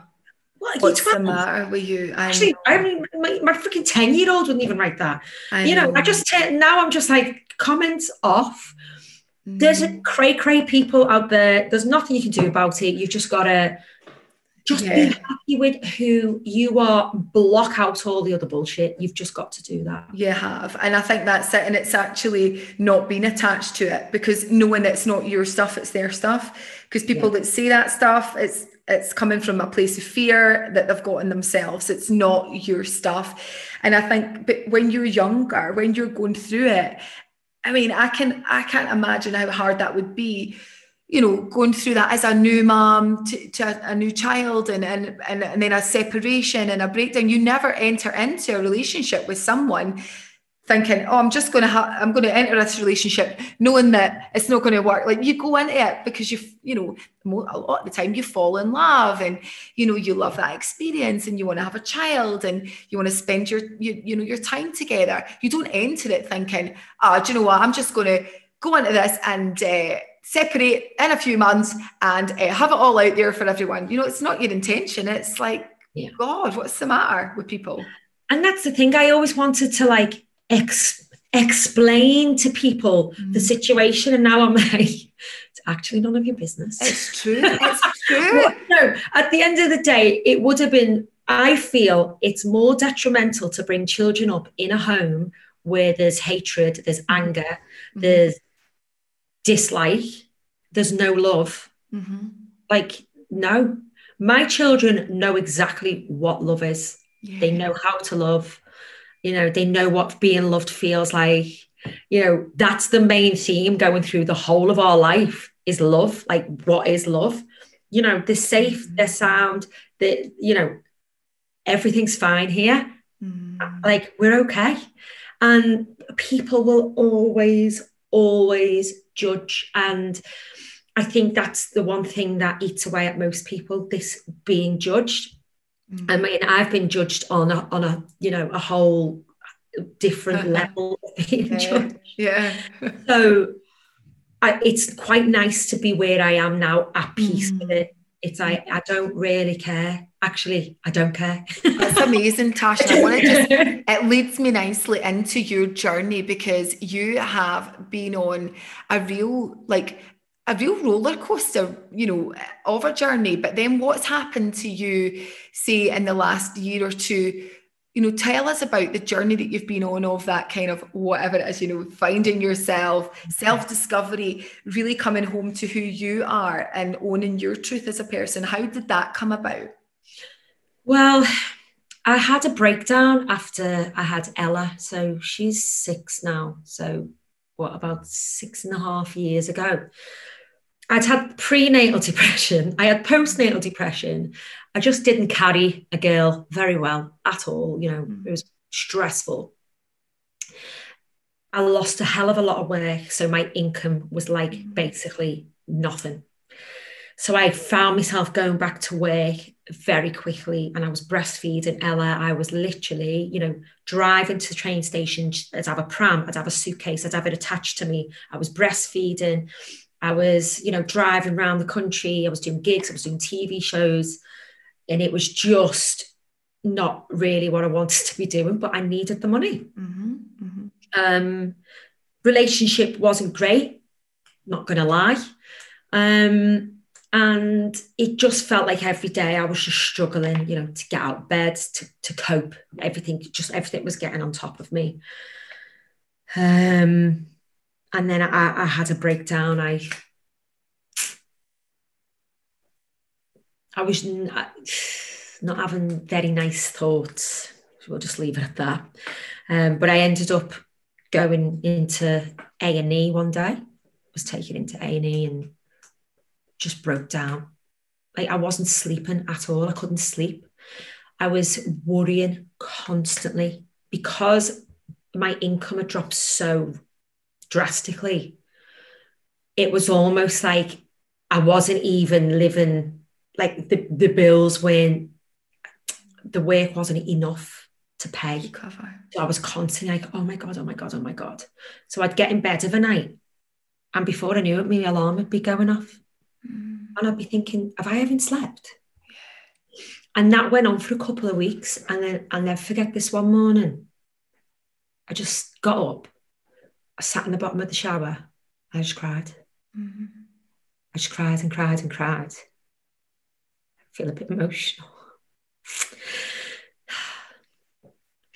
what, What's the matter with you? I Actually, know. I mean, my, my freaking 10 year old wouldn't even write that. I you know, know, I just, now I'm just like, comments off. Mm. There's a cray cray people out there. There's nothing you can do about it. You've just got to just yeah. be happy with who you are, block out all the other bullshit. You've just got to do that. You have. And I think that's it. And it's actually not being attached to it because knowing it's not your stuff, it's their stuff. Because people yeah. that say that stuff, it's it's coming from a place of fear that they've got in themselves. It's not your stuff. And I think but when you're younger, when you're going through it, I mean, I can I can't imagine how hard that would be you know, going through that as a new mom to, to a, a, new child and, and, and, and then a separation and a breakdown, you never enter into a relationship with someone thinking, oh, I'm just going to I'm going to enter this relationship knowing that it's not going to work. Like you go into it because you, you know, a lot of the time you fall in love and, you know, you love that experience and you want to have a child and you want to spend your, you, you know, your time together. You don't enter it thinking, ah, oh, do you know what? I'm just going to go into this and, uh, separate in a few months and uh, have it all out there for everyone. You know, it's not your intention. It's like, yeah. God, what's the matter with people? And that's the thing. I always wanted to like ex- explain to people mm. the situation, and now I'm like, it's actually none of your business. It's true. It's true. well, no, at the end of the day, it would have been. I feel it's more detrimental to bring children up in a home where there's hatred, there's anger, mm-hmm. there's dislike, there's no love. Mm-hmm. Like, no, my children know exactly what love is. Yeah. They know how to love. You know, they know what being loved feels like. You know, that's the main theme going through the whole of our life is love. Like, what is love? You know, they're safe, mm-hmm. they're sound, that, you know, everything's fine here. Mm-hmm. Like, we're okay. And people will always, always judge. And I think that's the one thing that eats away at most people this being judged. Mm-hmm. I mean, I've been judged on a, on a, you know, a whole different level of being yeah. judged. Yeah. so I, it's quite nice to be where I am now at peace mm-hmm. with it. It's I, I don't really care actually I don't care. That's amazing, Tasha. I want to just it leads me nicely into your journey because you have been on a real like a real roller coaster, you know, of a journey. But then what's happened to you, say, in the last year or two? You know, tell us about the journey that you've been on of that kind of whatever it is, you know, finding yourself, mm-hmm. self discovery, really coming home to who you are and owning your truth as a person. How did that come about? Well, I had a breakdown after I had Ella. So she's six now. So, what, about six and a half years ago? I'd had prenatal depression, I had postnatal depression. I just didn't carry a girl very well at all. You know, mm. it was stressful. I lost a hell of a lot of work. So my income was like mm. basically nothing. So I found myself going back to work very quickly and I was breastfeeding Ella. I was literally, you know, driving to the train station. I'd have a pram, I'd have a suitcase, I'd have it attached to me. I was breastfeeding. I was, you know, driving around the country. I was doing gigs, I was doing TV shows. And it was just not really what I wanted to be doing, but I needed the money. Mm-hmm, mm-hmm. Um, relationship wasn't great, not going to lie. Um, and it just felt like every day I was just struggling, you know, to get out of bed, to, to cope. Everything, just everything was getting on top of me. Um, and then I, I had a breakdown. I I was not, not having very nice thoughts. So We'll just leave it at that. Um, but I ended up going into A and E one day. Was taken into A and E and just broke down. Like I wasn't sleeping at all. I couldn't sleep. I was worrying constantly because my income had dropped so drastically. It was almost like I wasn't even living like the, the bills weren't the work wasn't enough to pay. Cover. So I was constantly like, oh my God, oh my God, oh my God. So I'd get in bed of a night. And before I knew it, my alarm would be going off. Mm. And I'd be thinking, have I even slept? Yeah. And that went on for a couple of weeks. And then I'll never forget this one morning. I just got up. I sat in the bottom of the shower. I just cried. Mm-hmm. I just cried and cried and cried feel a bit emotional.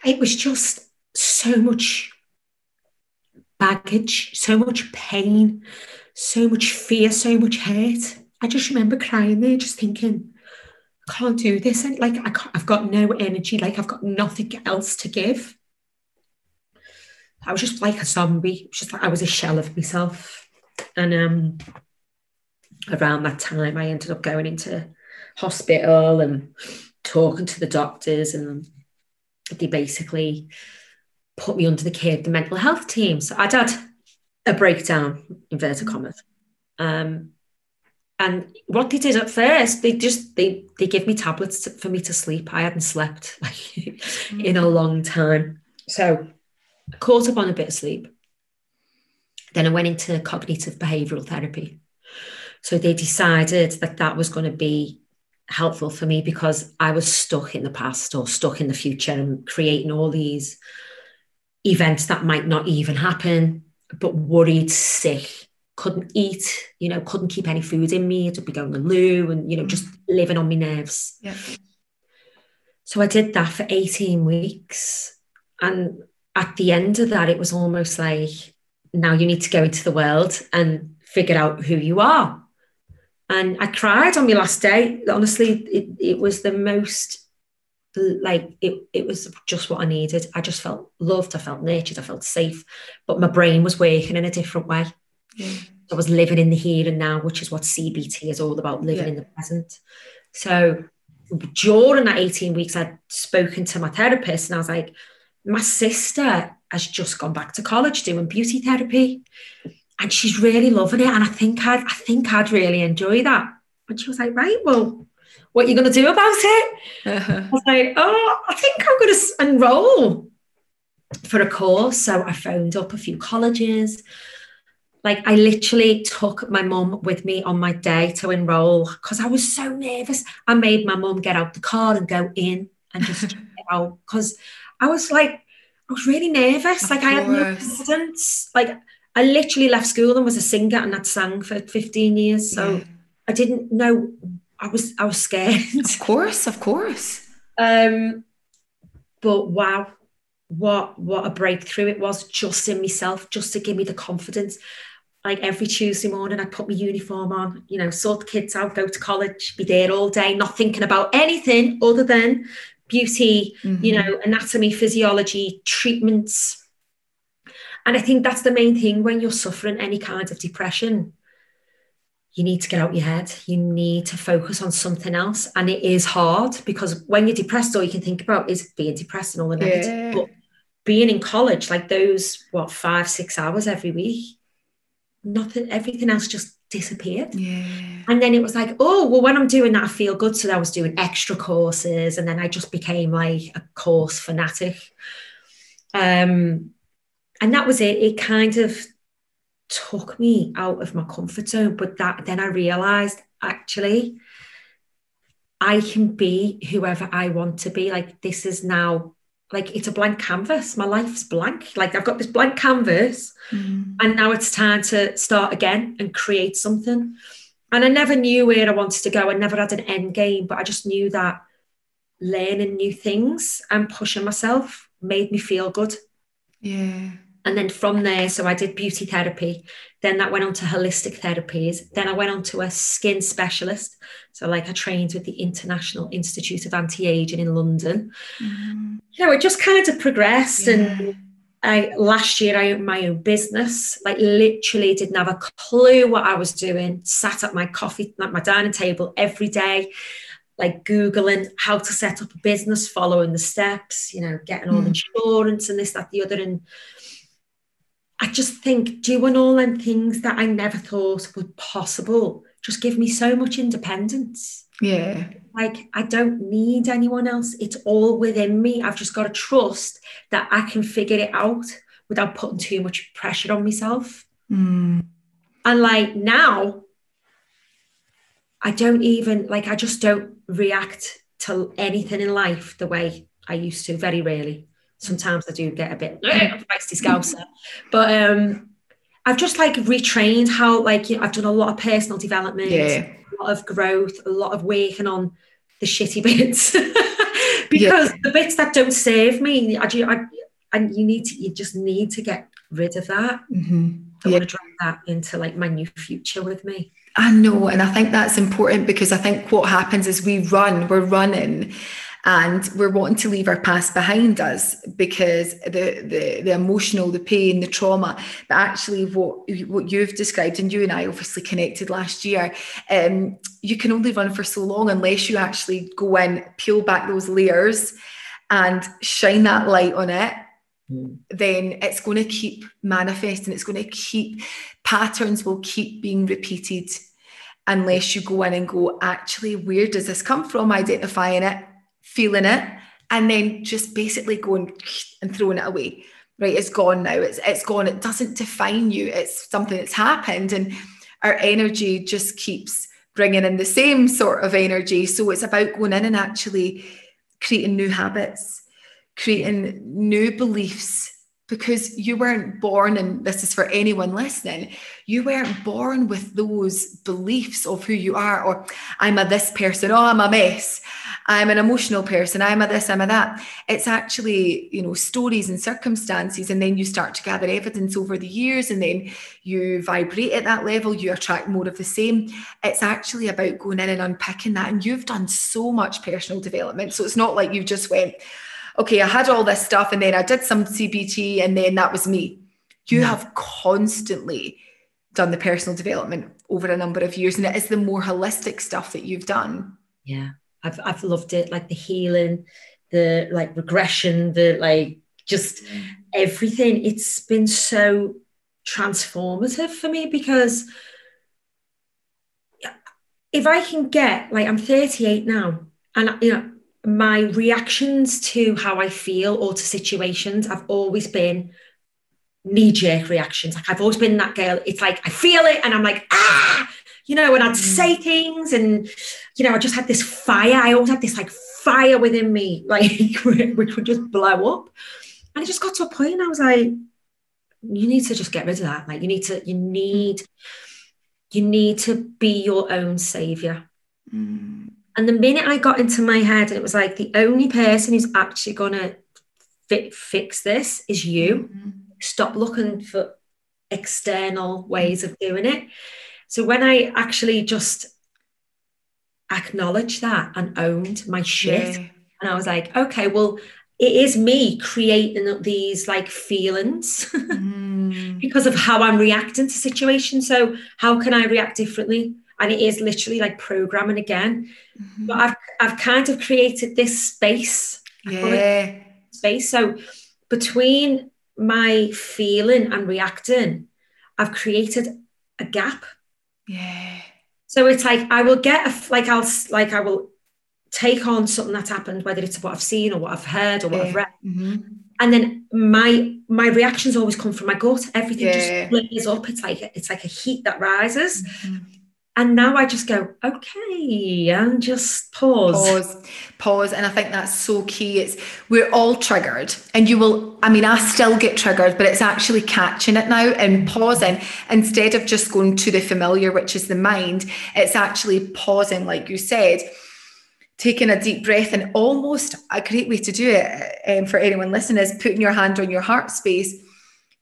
It was just so much baggage, so much pain, so much fear, so much hurt. I just remember crying there, just thinking, I can't do this. And like, I I've got no energy, like, I've got nothing else to give. I was just like a zombie, just like I was a shell of myself. And um, around that time, I ended up going into hospital and talking to the doctors and they basically put me under the care of the mental health team. So I'd had a breakdown, inverted mm. commas. Um, and what they did at first, they just they they give me tablets to, for me to sleep. I hadn't slept like mm. in a long time, so I caught up on a bit of sleep. Then I went into cognitive behavioural therapy. So they decided that that was going to be helpful for me because I was stuck in the past or stuck in the future and creating all these events that might not even happen, but worried, sick, couldn't eat, you know, couldn't keep any food in me, to be going to the loo and, you know, just mm. living on my nerves. Yeah. So I did that for 18 weeks. And at the end of that, it was almost like, now you need to go into the world and figure out who you are and I cried on my last day. Honestly, it, it was the most like it, it was just what I needed. I just felt loved, I felt nurtured, I felt safe, but my brain was working in a different way. Yeah. I was living in the here and now, which is what CBT is all about, living yeah. in the present. So during that 18 weeks, I'd spoken to my therapist and I was like, my sister has just gone back to college doing beauty therapy and she's really loving it. And I think I'd, I think I'd really enjoy that. And she was like, right, well, what are you going to do about it? Uh-huh. I was like, oh, I think I'm going to enroll for a course. So I phoned up a few colleges. Like I literally took my mum with me on my day to enroll because I was so nervous. I made my mum get out the car and go in and just out because I was like, I was really nervous. Of like course. I had no confidence. Like I literally left school and was a singer and I'd sang for 15 years. So yeah. I didn't know I was I was scared. Of course, of course. Um, but wow, what what a breakthrough it was just in myself, just to give me the confidence. Like every Tuesday morning, I'd put my uniform on, you know, sort the kids out, go to college, be there all day, not thinking about anything other than beauty, mm-hmm. you know, anatomy, physiology, treatments, and I think that's the main thing when you're suffering any kind of depression. You need to get out your head. You need to focus on something else. And it is hard because when you're depressed, all you can think about is being depressed and all the negative. Yeah. But being in college, like those, what, five, six hours every week, nothing, everything else just disappeared. Yeah. And then it was like, oh, well, when I'm doing that, I feel good. So I was doing extra courses. And then I just became like a course fanatic. Um, and that was it. It kind of took me out of my comfort zone. But that then I realized actually I can be whoever I want to be. Like this is now like it's a blank canvas. My life's blank. Like I've got this blank canvas, Mm. and now it's time to start again and create something. And I never knew where I wanted to go. I never had an end game, but I just knew that learning new things and pushing myself made me feel good. Yeah. And then from there, so I did beauty therapy. Then that went on to holistic therapies. Then I went on to a skin specialist. So, like, I trained with the International Institute of Anti Aging in London. Mm. You know, it just kind of progressed. Yeah. And I last year I owned my own business. Like, literally didn't have a clue what I was doing. Sat at my coffee, at my dining table every day, like Googling how to set up a business, following the steps, you know, getting all the Mm. insurance and this, that, the other. And I just think doing all them things that I never thought were possible just give me so much independence. Yeah. Like I don't need anyone else. It's all within me. I've just got to trust that I can figure it out without putting too much pressure on myself. Mm. And like now, I don't even like I just don't react to anything in life the way I used to, very rarely. Sometimes I do get a bit feisty scouser. But um I've just like retrained how like you know, I've done a lot of personal development, Yeah. a lot of growth, a lot of working on the shitty bits. because the bits that don't serve me, I do I and you need to you just need to get rid of that. Mhm. I Yeah. want to drag that into like my new future with me. I know, and I think that's important because I think what happens is we run, we're running, and we're wanting to leave our past behind us because the the, the emotional, the pain, the trauma. But actually, what what you've described, and you and I obviously connected last year, um, you can only run for so long unless you actually go in, peel back those layers, and shine that light on it then it's going to keep manifesting. It's going to keep patterns will keep being repeated unless you go in and go, actually, where does this come from? Identifying it, feeling it, and then just basically going and throwing it away. Right, it's gone now. It's it's gone. It doesn't define you. It's something that's happened, and our energy just keeps bringing in the same sort of energy. So it's about going in and actually creating new habits creating new beliefs because you weren't born, and this is for anyone listening, you weren't born with those beliefs of who you are, or I'm a this person, oh, I'm a mess, I'm an emotional person, I'm a this, I'm a that. It's actually, you know, stories and circumstances, and then you start to gather evidence over the years, and then you vibrate at that level, you attract more of the same. It's actually about going in and unpicking that, and you've done so much personal development. So it's not like you just went, okay, I had all this stuff and then I did some CBT and then that was me. You No. have constantly done the personal development over a number of years, and it is the more holistic stuff that you've done. Yeah, I've I've loved it. Like the healing, the like regression, the like just everything. It's been so transformative for me because if I can get like I'm 38 now, and you know my reactions to how I feel or to situations I've always been knee jerk reactions. Like I've always been that girl. It's like I feel it, and I'm like ah, you know, and I'd say things, and you know, I just had this fire. I always had this like fire within me, like which would just blow up. And it just got to a point. I was like, you need to just get rid of that. Like you need to, you need, you need to be your own savior. Mm. And the minute I got into my head, and it was like the only person who's actually gonna fi- fix this is you. Mhm. Stop looking for external ways of doing it. So when I actually just acknowledged that and owned my shit, Yeah. and I was like, okay, well, it is me creating these like feelings Mm. because of how I'm reacting to situations. So how can I react differently? And it is literally like programming again. Mhm. But I've I've kind of created this space, Yeah. space. So between my feeling and reacting, I've created a gap. Yeah. So it's like I will get a, like I'll like I will take on something that's happened, whether it's what I've seen or what I've heard or what I've Yeah. read, Mhm. and then my my reactions always come from my gut. Everything Yeah. just flares up. It's like it's like a heat that rises. Mhm. And now I just go, okay, and just pause. Pause, pause. And I think that's so key. It's we're all triggered. And you will, I mean, I still get triggered, but it's actually catching it now and pausing instead of just going to the familiar, which is the mind. It's actually pausing, like you said, taking a deep breath and almost a great way to do it um, for anyone listening is putting your hand on your heart space,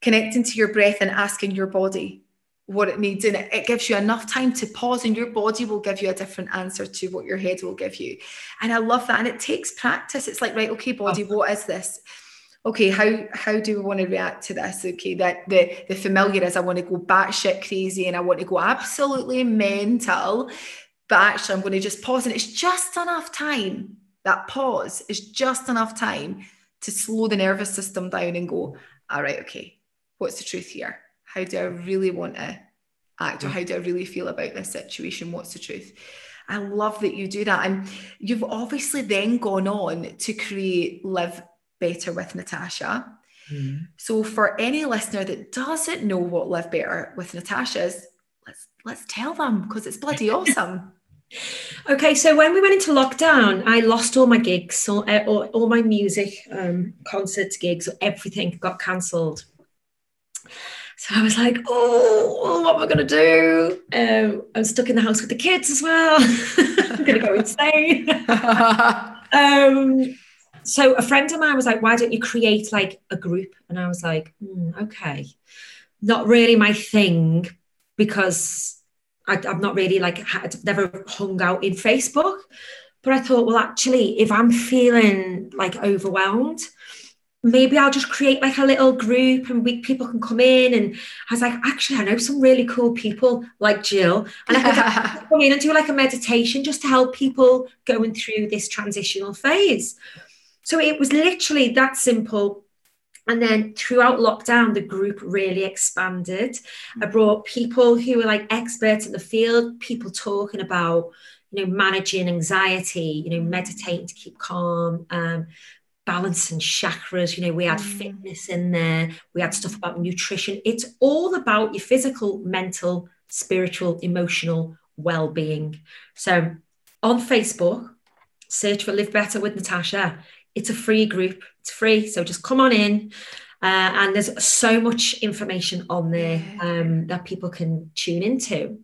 connecting to your breath and asking your body what it needs and it, it gives you enough time to pause and your body will give you a different answer to what your head will give you. And i love that and it takes practice. It's like right okay body oh. what is this? Okay how how do we want to react to this? Okay that the the familiar is i want to go batshit crazy and i want to go absolutely mental but actually i'm going to just pause and it's just enough time. That pause is just enough time to slow the nervous system down and go all right okay what's the truth here how do I really want to act or how do I really feel about this situation? What's the truth? I love that you do that. And you've obviously then gone on to create Live Better with Natasha. Mm-hmm. So for any listener that doesn't know what Live Better with Natasha is, let's let's tell them because it's bloody awesome. okay, so when we went into lockdown, I lost all my gigs, all, all, all my music, um, concerts, gigs, everything got cancelled. So I was like, oh, what am I going to do? Um, I'm stuck in the house with the kids as well. I'm going to go insane. um, so a friend of mine was like, why don't you create like a group? And I was like, mm, okay, not really my thing because I, have not really like, I've never hung out in Facebook. But I thought, well, actually, if I'm feeling like overwhelmed, maybe I'll just create like a little group and we people can come in. And I was like, actually, I know some really cool people like Jill, and I could come in and do like a meditation just to help people going through this transitional phase. So it was literally that simple. And then throughout lockdown, the group really expanded. I mm. brought people who were like experts in the field, people talking about, you know, managing anxiety, you know, meditating to keep calm, um, balance and chakras. You know, we had mm. fitness in there, we had stuff about nutrition. It's all about your physical, mental, spiritual, emotional well being. So on Facebook, search for Live Better with Natasha. It's a free group, it's free. So just come on in. Uh, and there's so much information on there um, that people can tune into.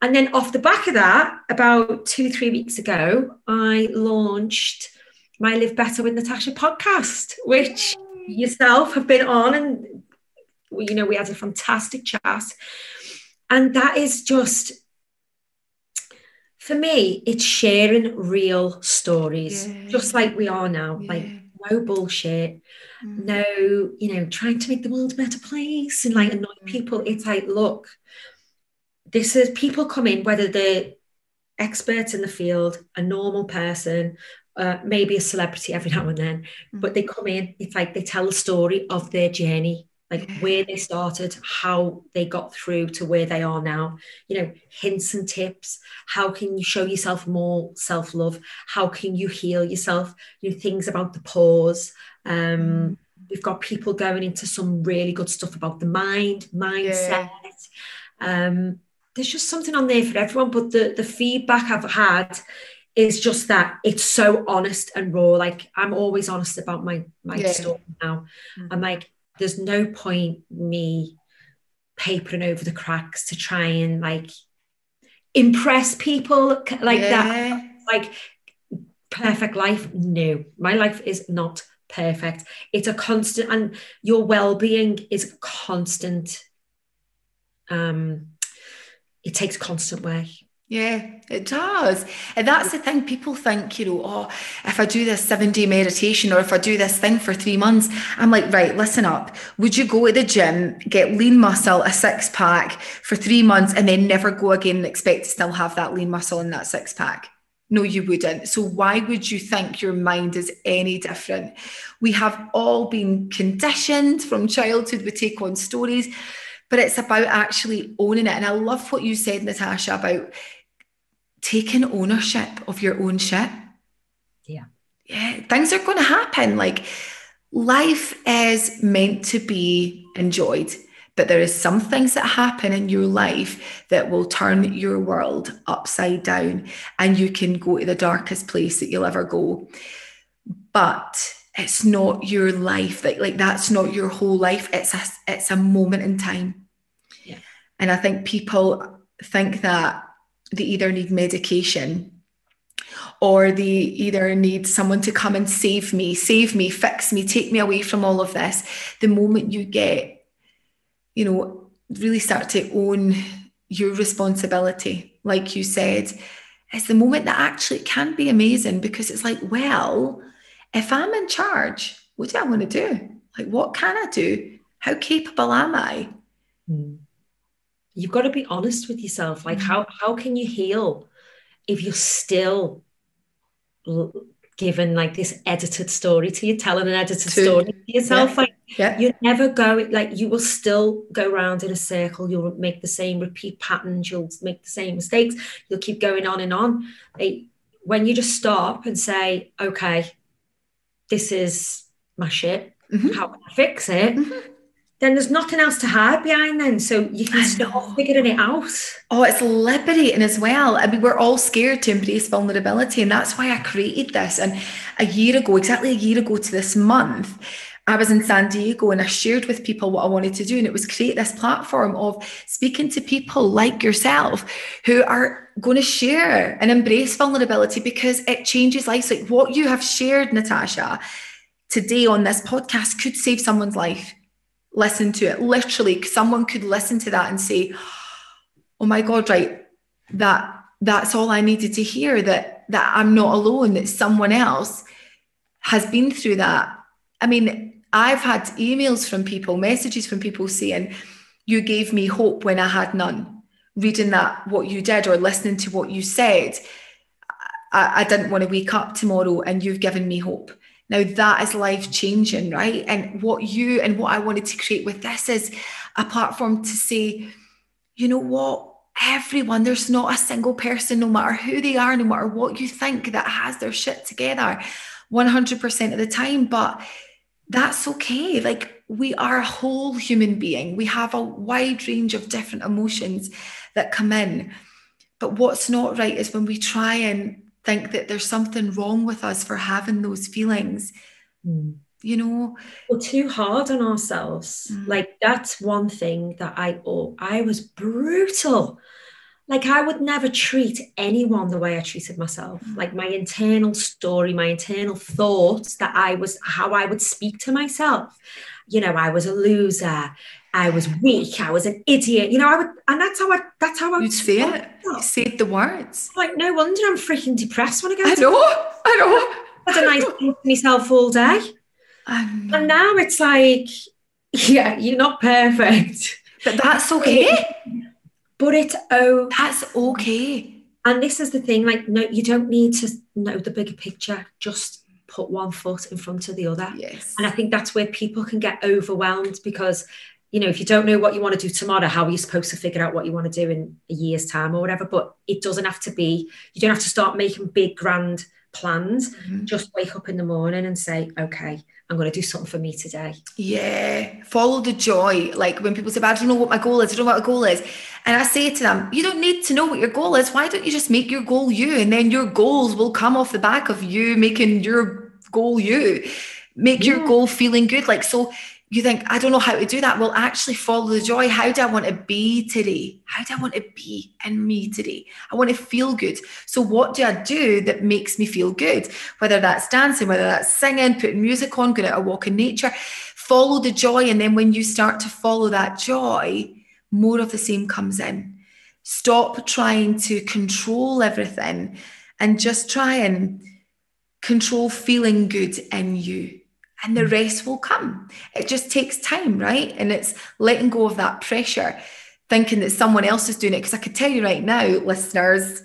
And then off the back of that, about two, three weeks ago, I launched my Live Better with Natasha podcast, which yourself have been on, and you know we had a fantastic chat, and that is just for me, it's sharing real stories, yeah. just like we are now, yeah. like no bullshit, mm. no, you know, trying to make the world a better place and like annoy mm. people. It's like, look, this is people come in, whether they're experts in the field, a normal person, uh, maybe a celebrity every now and then, mm. but they come in, it's like they tell the story of their journey, like where they started, how they got through to where they are now, you know, hints and tips. How can you show yourself more self love? How can you heal yourself? You know, things about the pause. Um, mm. We've got people going into some really good stuff about the mind, mindset. Yeah. Um, there's just something on there for everyone. But the the feedback I've had is just that it's so honest and raw. Like I'm always honest about my my yeah. story now. Mm-hmm. I'm like, there's no point me papering over the cracks to try and like impress people like yeah. that. Like perfect life. No, my life is not perfect. It's a constant, and your well-being is constant. Um, it takes constant work. Yeah, it does. And that's the thing. People think, you know, oh, if I do this seven day meditation or if I do this thing for three months, I'm like, right, listen up. Would you go to the gym, get lean muscle, a six pack for three months, and then never go again and expect to still have that lean muscle and that six pack? No, you wouldn't. So, why would you think your mind is any different? We have all been conditioned from childhood, we take on stories, but it's about actually owning it. And I love what you said, Natasha, about taking ownership of your own shit. Yeah. Yeah. Things are going to happen. Like life is meant to be enjoyed, but there is some things that happen in your life that will turn your world upside down and you can go to the darkest place that you'll ever go but it's not your life like like that's not your whole life it's a it's a moment in time Yeah. and i think people think that they either need medication or they either need someone to come and save me, save me, fix me, take me away from all of this. The moment you get, you know, really start to own your responsibility, like you said, it's the moment that actually can be amazing because it's like, well, if I'm in charge, what do I want to do? Like, what can I do? How capable am I? Hmm. You've got to be honest with yourself. Like, Mm. how how can you heal if you're still given like this edited story to you, telling an edited To- story to yourself? yeah. Like, Yeah. you never go like you will still go round in a circle you'll make the same repeat patterns you'll make the same mistakes you'll keep going on and on Like, when you just stop and say okay this is my shit Mhm. how can i fix it Mhm. Then there's nothing else to hide behind then so you can start figuring it out Oh, it's liberating as well. I mean, we're all scared to embrace vulnerability, and that's why I created this. And a year ago, exactly a year ago to this month, I was in San Diego and I shared with people what I wanted to do. And it was create this platform of speaking to people like yourself who are going to share and embrace vulnerability because it changes lives. Like what you have shared, Natasha, today on this podcast could save someone's life. Listen to it. Literally, someone could listen to that and say, oh my god right that that's all i needed to hear that that i'm not alone that someone else has been through that. I mean i've had emails from people messages from people saying you gave me hope when i had none. Reading that what you did or listening to what you said I, I didn't want to wake up tomorrow and you've given me hope now that is life changing right and what you and what i wanted to create with this is a platform to say you know what? Everyone, there's not a single person, no matter who they are, no matter what you think, that has their shit together 100% of the time. But that's okay. Like, we are a whole human being. We have a wide range of different emotions that come in. But what's not right is when we try and think that there's something wrong with us for having those feelings, you know? we're too hard on ourselves. Mm. Like that's one thing that I oh I was brutal. Like I would never treat anyone the way I treated myself. Mm. Like my internal story, my internal thoughts that I was how I would speak to myself. You know, I was a loser. I was weak. I was an idiot. You know, I would, and that's how I. That's how I You'd say it. You said the words. Like no wonder I'm freaking depressed when I go. I know. I know. I had a nice thing to myself all day. And now it's like, yeah, you're not perfect, But that's okay. but it's oh, That's okay. and this is the thing. Like, no, you don't need to know the bigger picture. Just put one foot in front of the other. Yes. And I think that's where people can get overwhelmed because, you know, if you don't know what you want to do tomorrow, how are you supposed to figure out what you want to do in a year's time or whatever? But it doesn't have to be. You don't have to start making big grand plans. Mhm. Just wake up in the morning and say, okay, I'm going to do something for me today. Yeah. Follow the joy. Like when people say, "But I don't know what my goal is, I don't know what a goal is. And I say to them, you don't need to know what your goal is. Why don't you just make your goal you? And then your goals will come off the back of you making your goal you. Make your goal feeling good. Like, so you think, I don't know how to do that. Well, actually follow the joy. How do I want to be today? How do I want to be in me today? I want to feel good. So, what do I do that makes me feel good? Whether that's dancing, whether that's singing, putting music on, going out a walk in nature, follow the joy. And then when you start to follow that joy, more of the same comes in. Stop trying to control everything and just try and control feeling good in you. And the rest will come. It just takes time, right? And it's letting go of that pressure, thinking that someone else is doing it. Because I could tell you right now, listeners,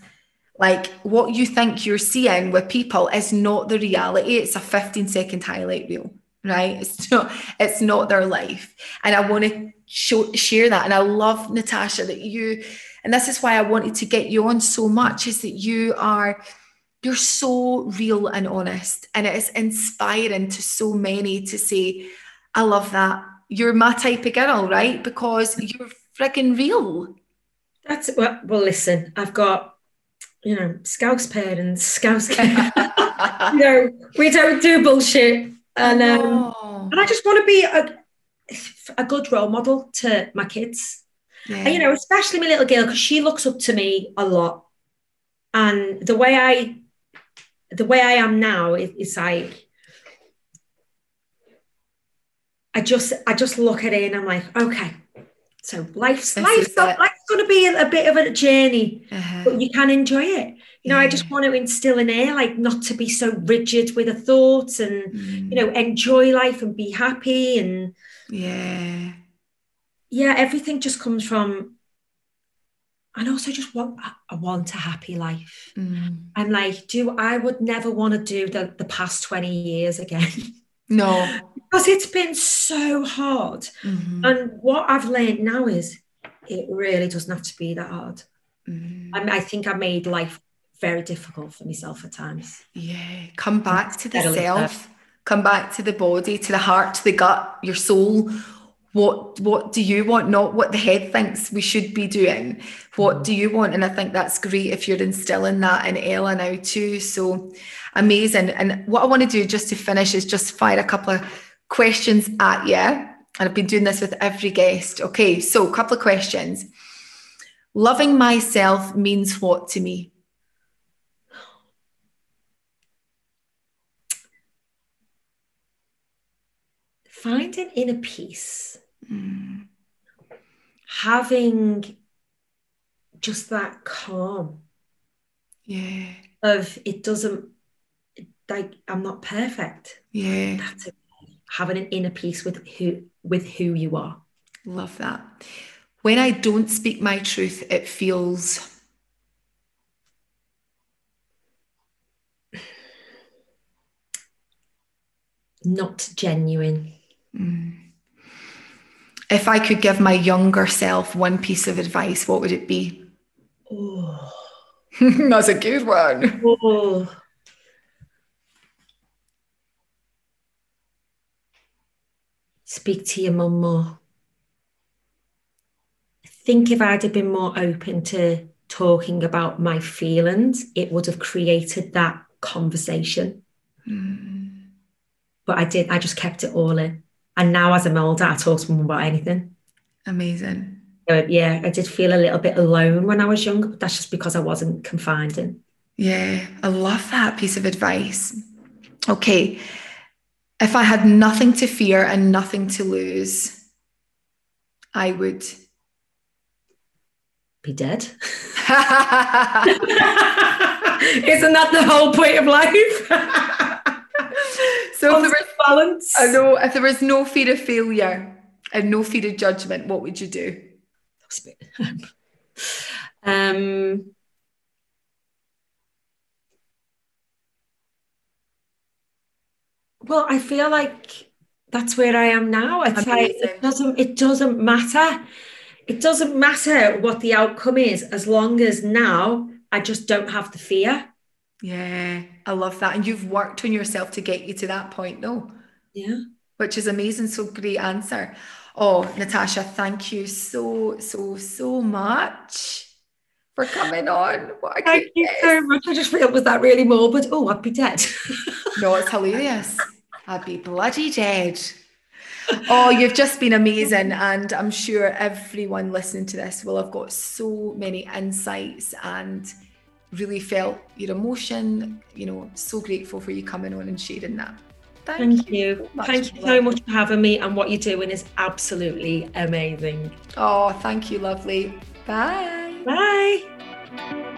like what you think you're seeing with people is not the reality. It's a 15 second highlight reel, right? It's not, it's not their life. And I want to show, share that. And I love Natasha that you, and this is why I wanted to get you on so much, is that you are you're so real and honest and it is inspiring to so many to say i love that you're my type of girl, right? Because you're frigging real. That's well, well listen, I've got, you know, scouse parents, scouse you know, we don't do bullshit. And um, Oh, and I just want to be a, a good role model to my kids. yeah. And, you know, especially my little girl, because she looks up to me a lot. And the way I the way I am now is, is like I just I just look at it and I'm like, okay. So life's This life's, not, life's gonna be a, a bit of a journey, Uh-huh. but you can enjoy it. You know, I just want to instill in her like not to be so rigid with a thought, and Mm, you know enjoy life and be happy and yeah. yeah, everything just comes from and also just want I want a happy life. Mm. I'm like, do I would never want to do the, the past 20 years again No. because it's been so hard. Mhm. And what I've learned now is it really doesn't have to be that hard. Mm. I, I think I made life very difficult for myself at times. Yeah. Come back to the self. Come back to the body, to the heart, to the gut, your soul. What what do you want? Not what the head thinks we should be doing. What mm. do you want? And I think that's great if you're instilling that in Ella now too. So amazing. And what I want to do just to finish is just fire a couple of questions at you. And I've been doing this with every guest. Okay, so a couple of questions. Loving myself means what to me? Finding inner peace, having just that calm Yeah, of it doesn't like I'm not perfect. yeah. That's it. Having an inner peace with who with who you are. Love that. When I don't speak my truth, it feels Not genuine. Mm. If I could give my younger self one piece of advice, what would it be? Oh, That's a good one. oh. Speak to your mum more. I think if I'd have been more open to talking about my feelings, it would have created that conversation. Hmm. But I did, I just kept it all in. And now as I'm older, I talk to mum about anything. Amazing. So, yeah, I did feel a little bit alone when I was younger, but that's just because I wasn't confined in. Yeah, I love that piece of advice. Okay. If I had nothing to fear and nothing to lose, I would. Be dead. Isn't that the whole point of life? so if there was balance. I know if there was no fear of failure and no fear of judgment, what would you do? um, well, I feel like that's where I am now. It's like it doesn't it doesn't matter. It doesn't matter what the outcome is as long as now I just don't have the fear. Yeah, I love that. And you've worked on yourself to get you to that point, no? Yeah. Which is amazing. So great answer. Oh, Natasha, thank you so, so, so much for coming on. Thank you so much. I just feel was that really morbid? Oh, I'd be dead. No, it's hilarious. I'd be bloody dead. Oh, you've just been amazing. And I'm sure everyone listening to this will have got so many insights and really felt your emotion. You know, so grateful for you coming on and sharing that. Thank you. so Thank you so much for having me. And what you're doing is absolutely amazing. Oh, thank you, lovely. Bye. Bye.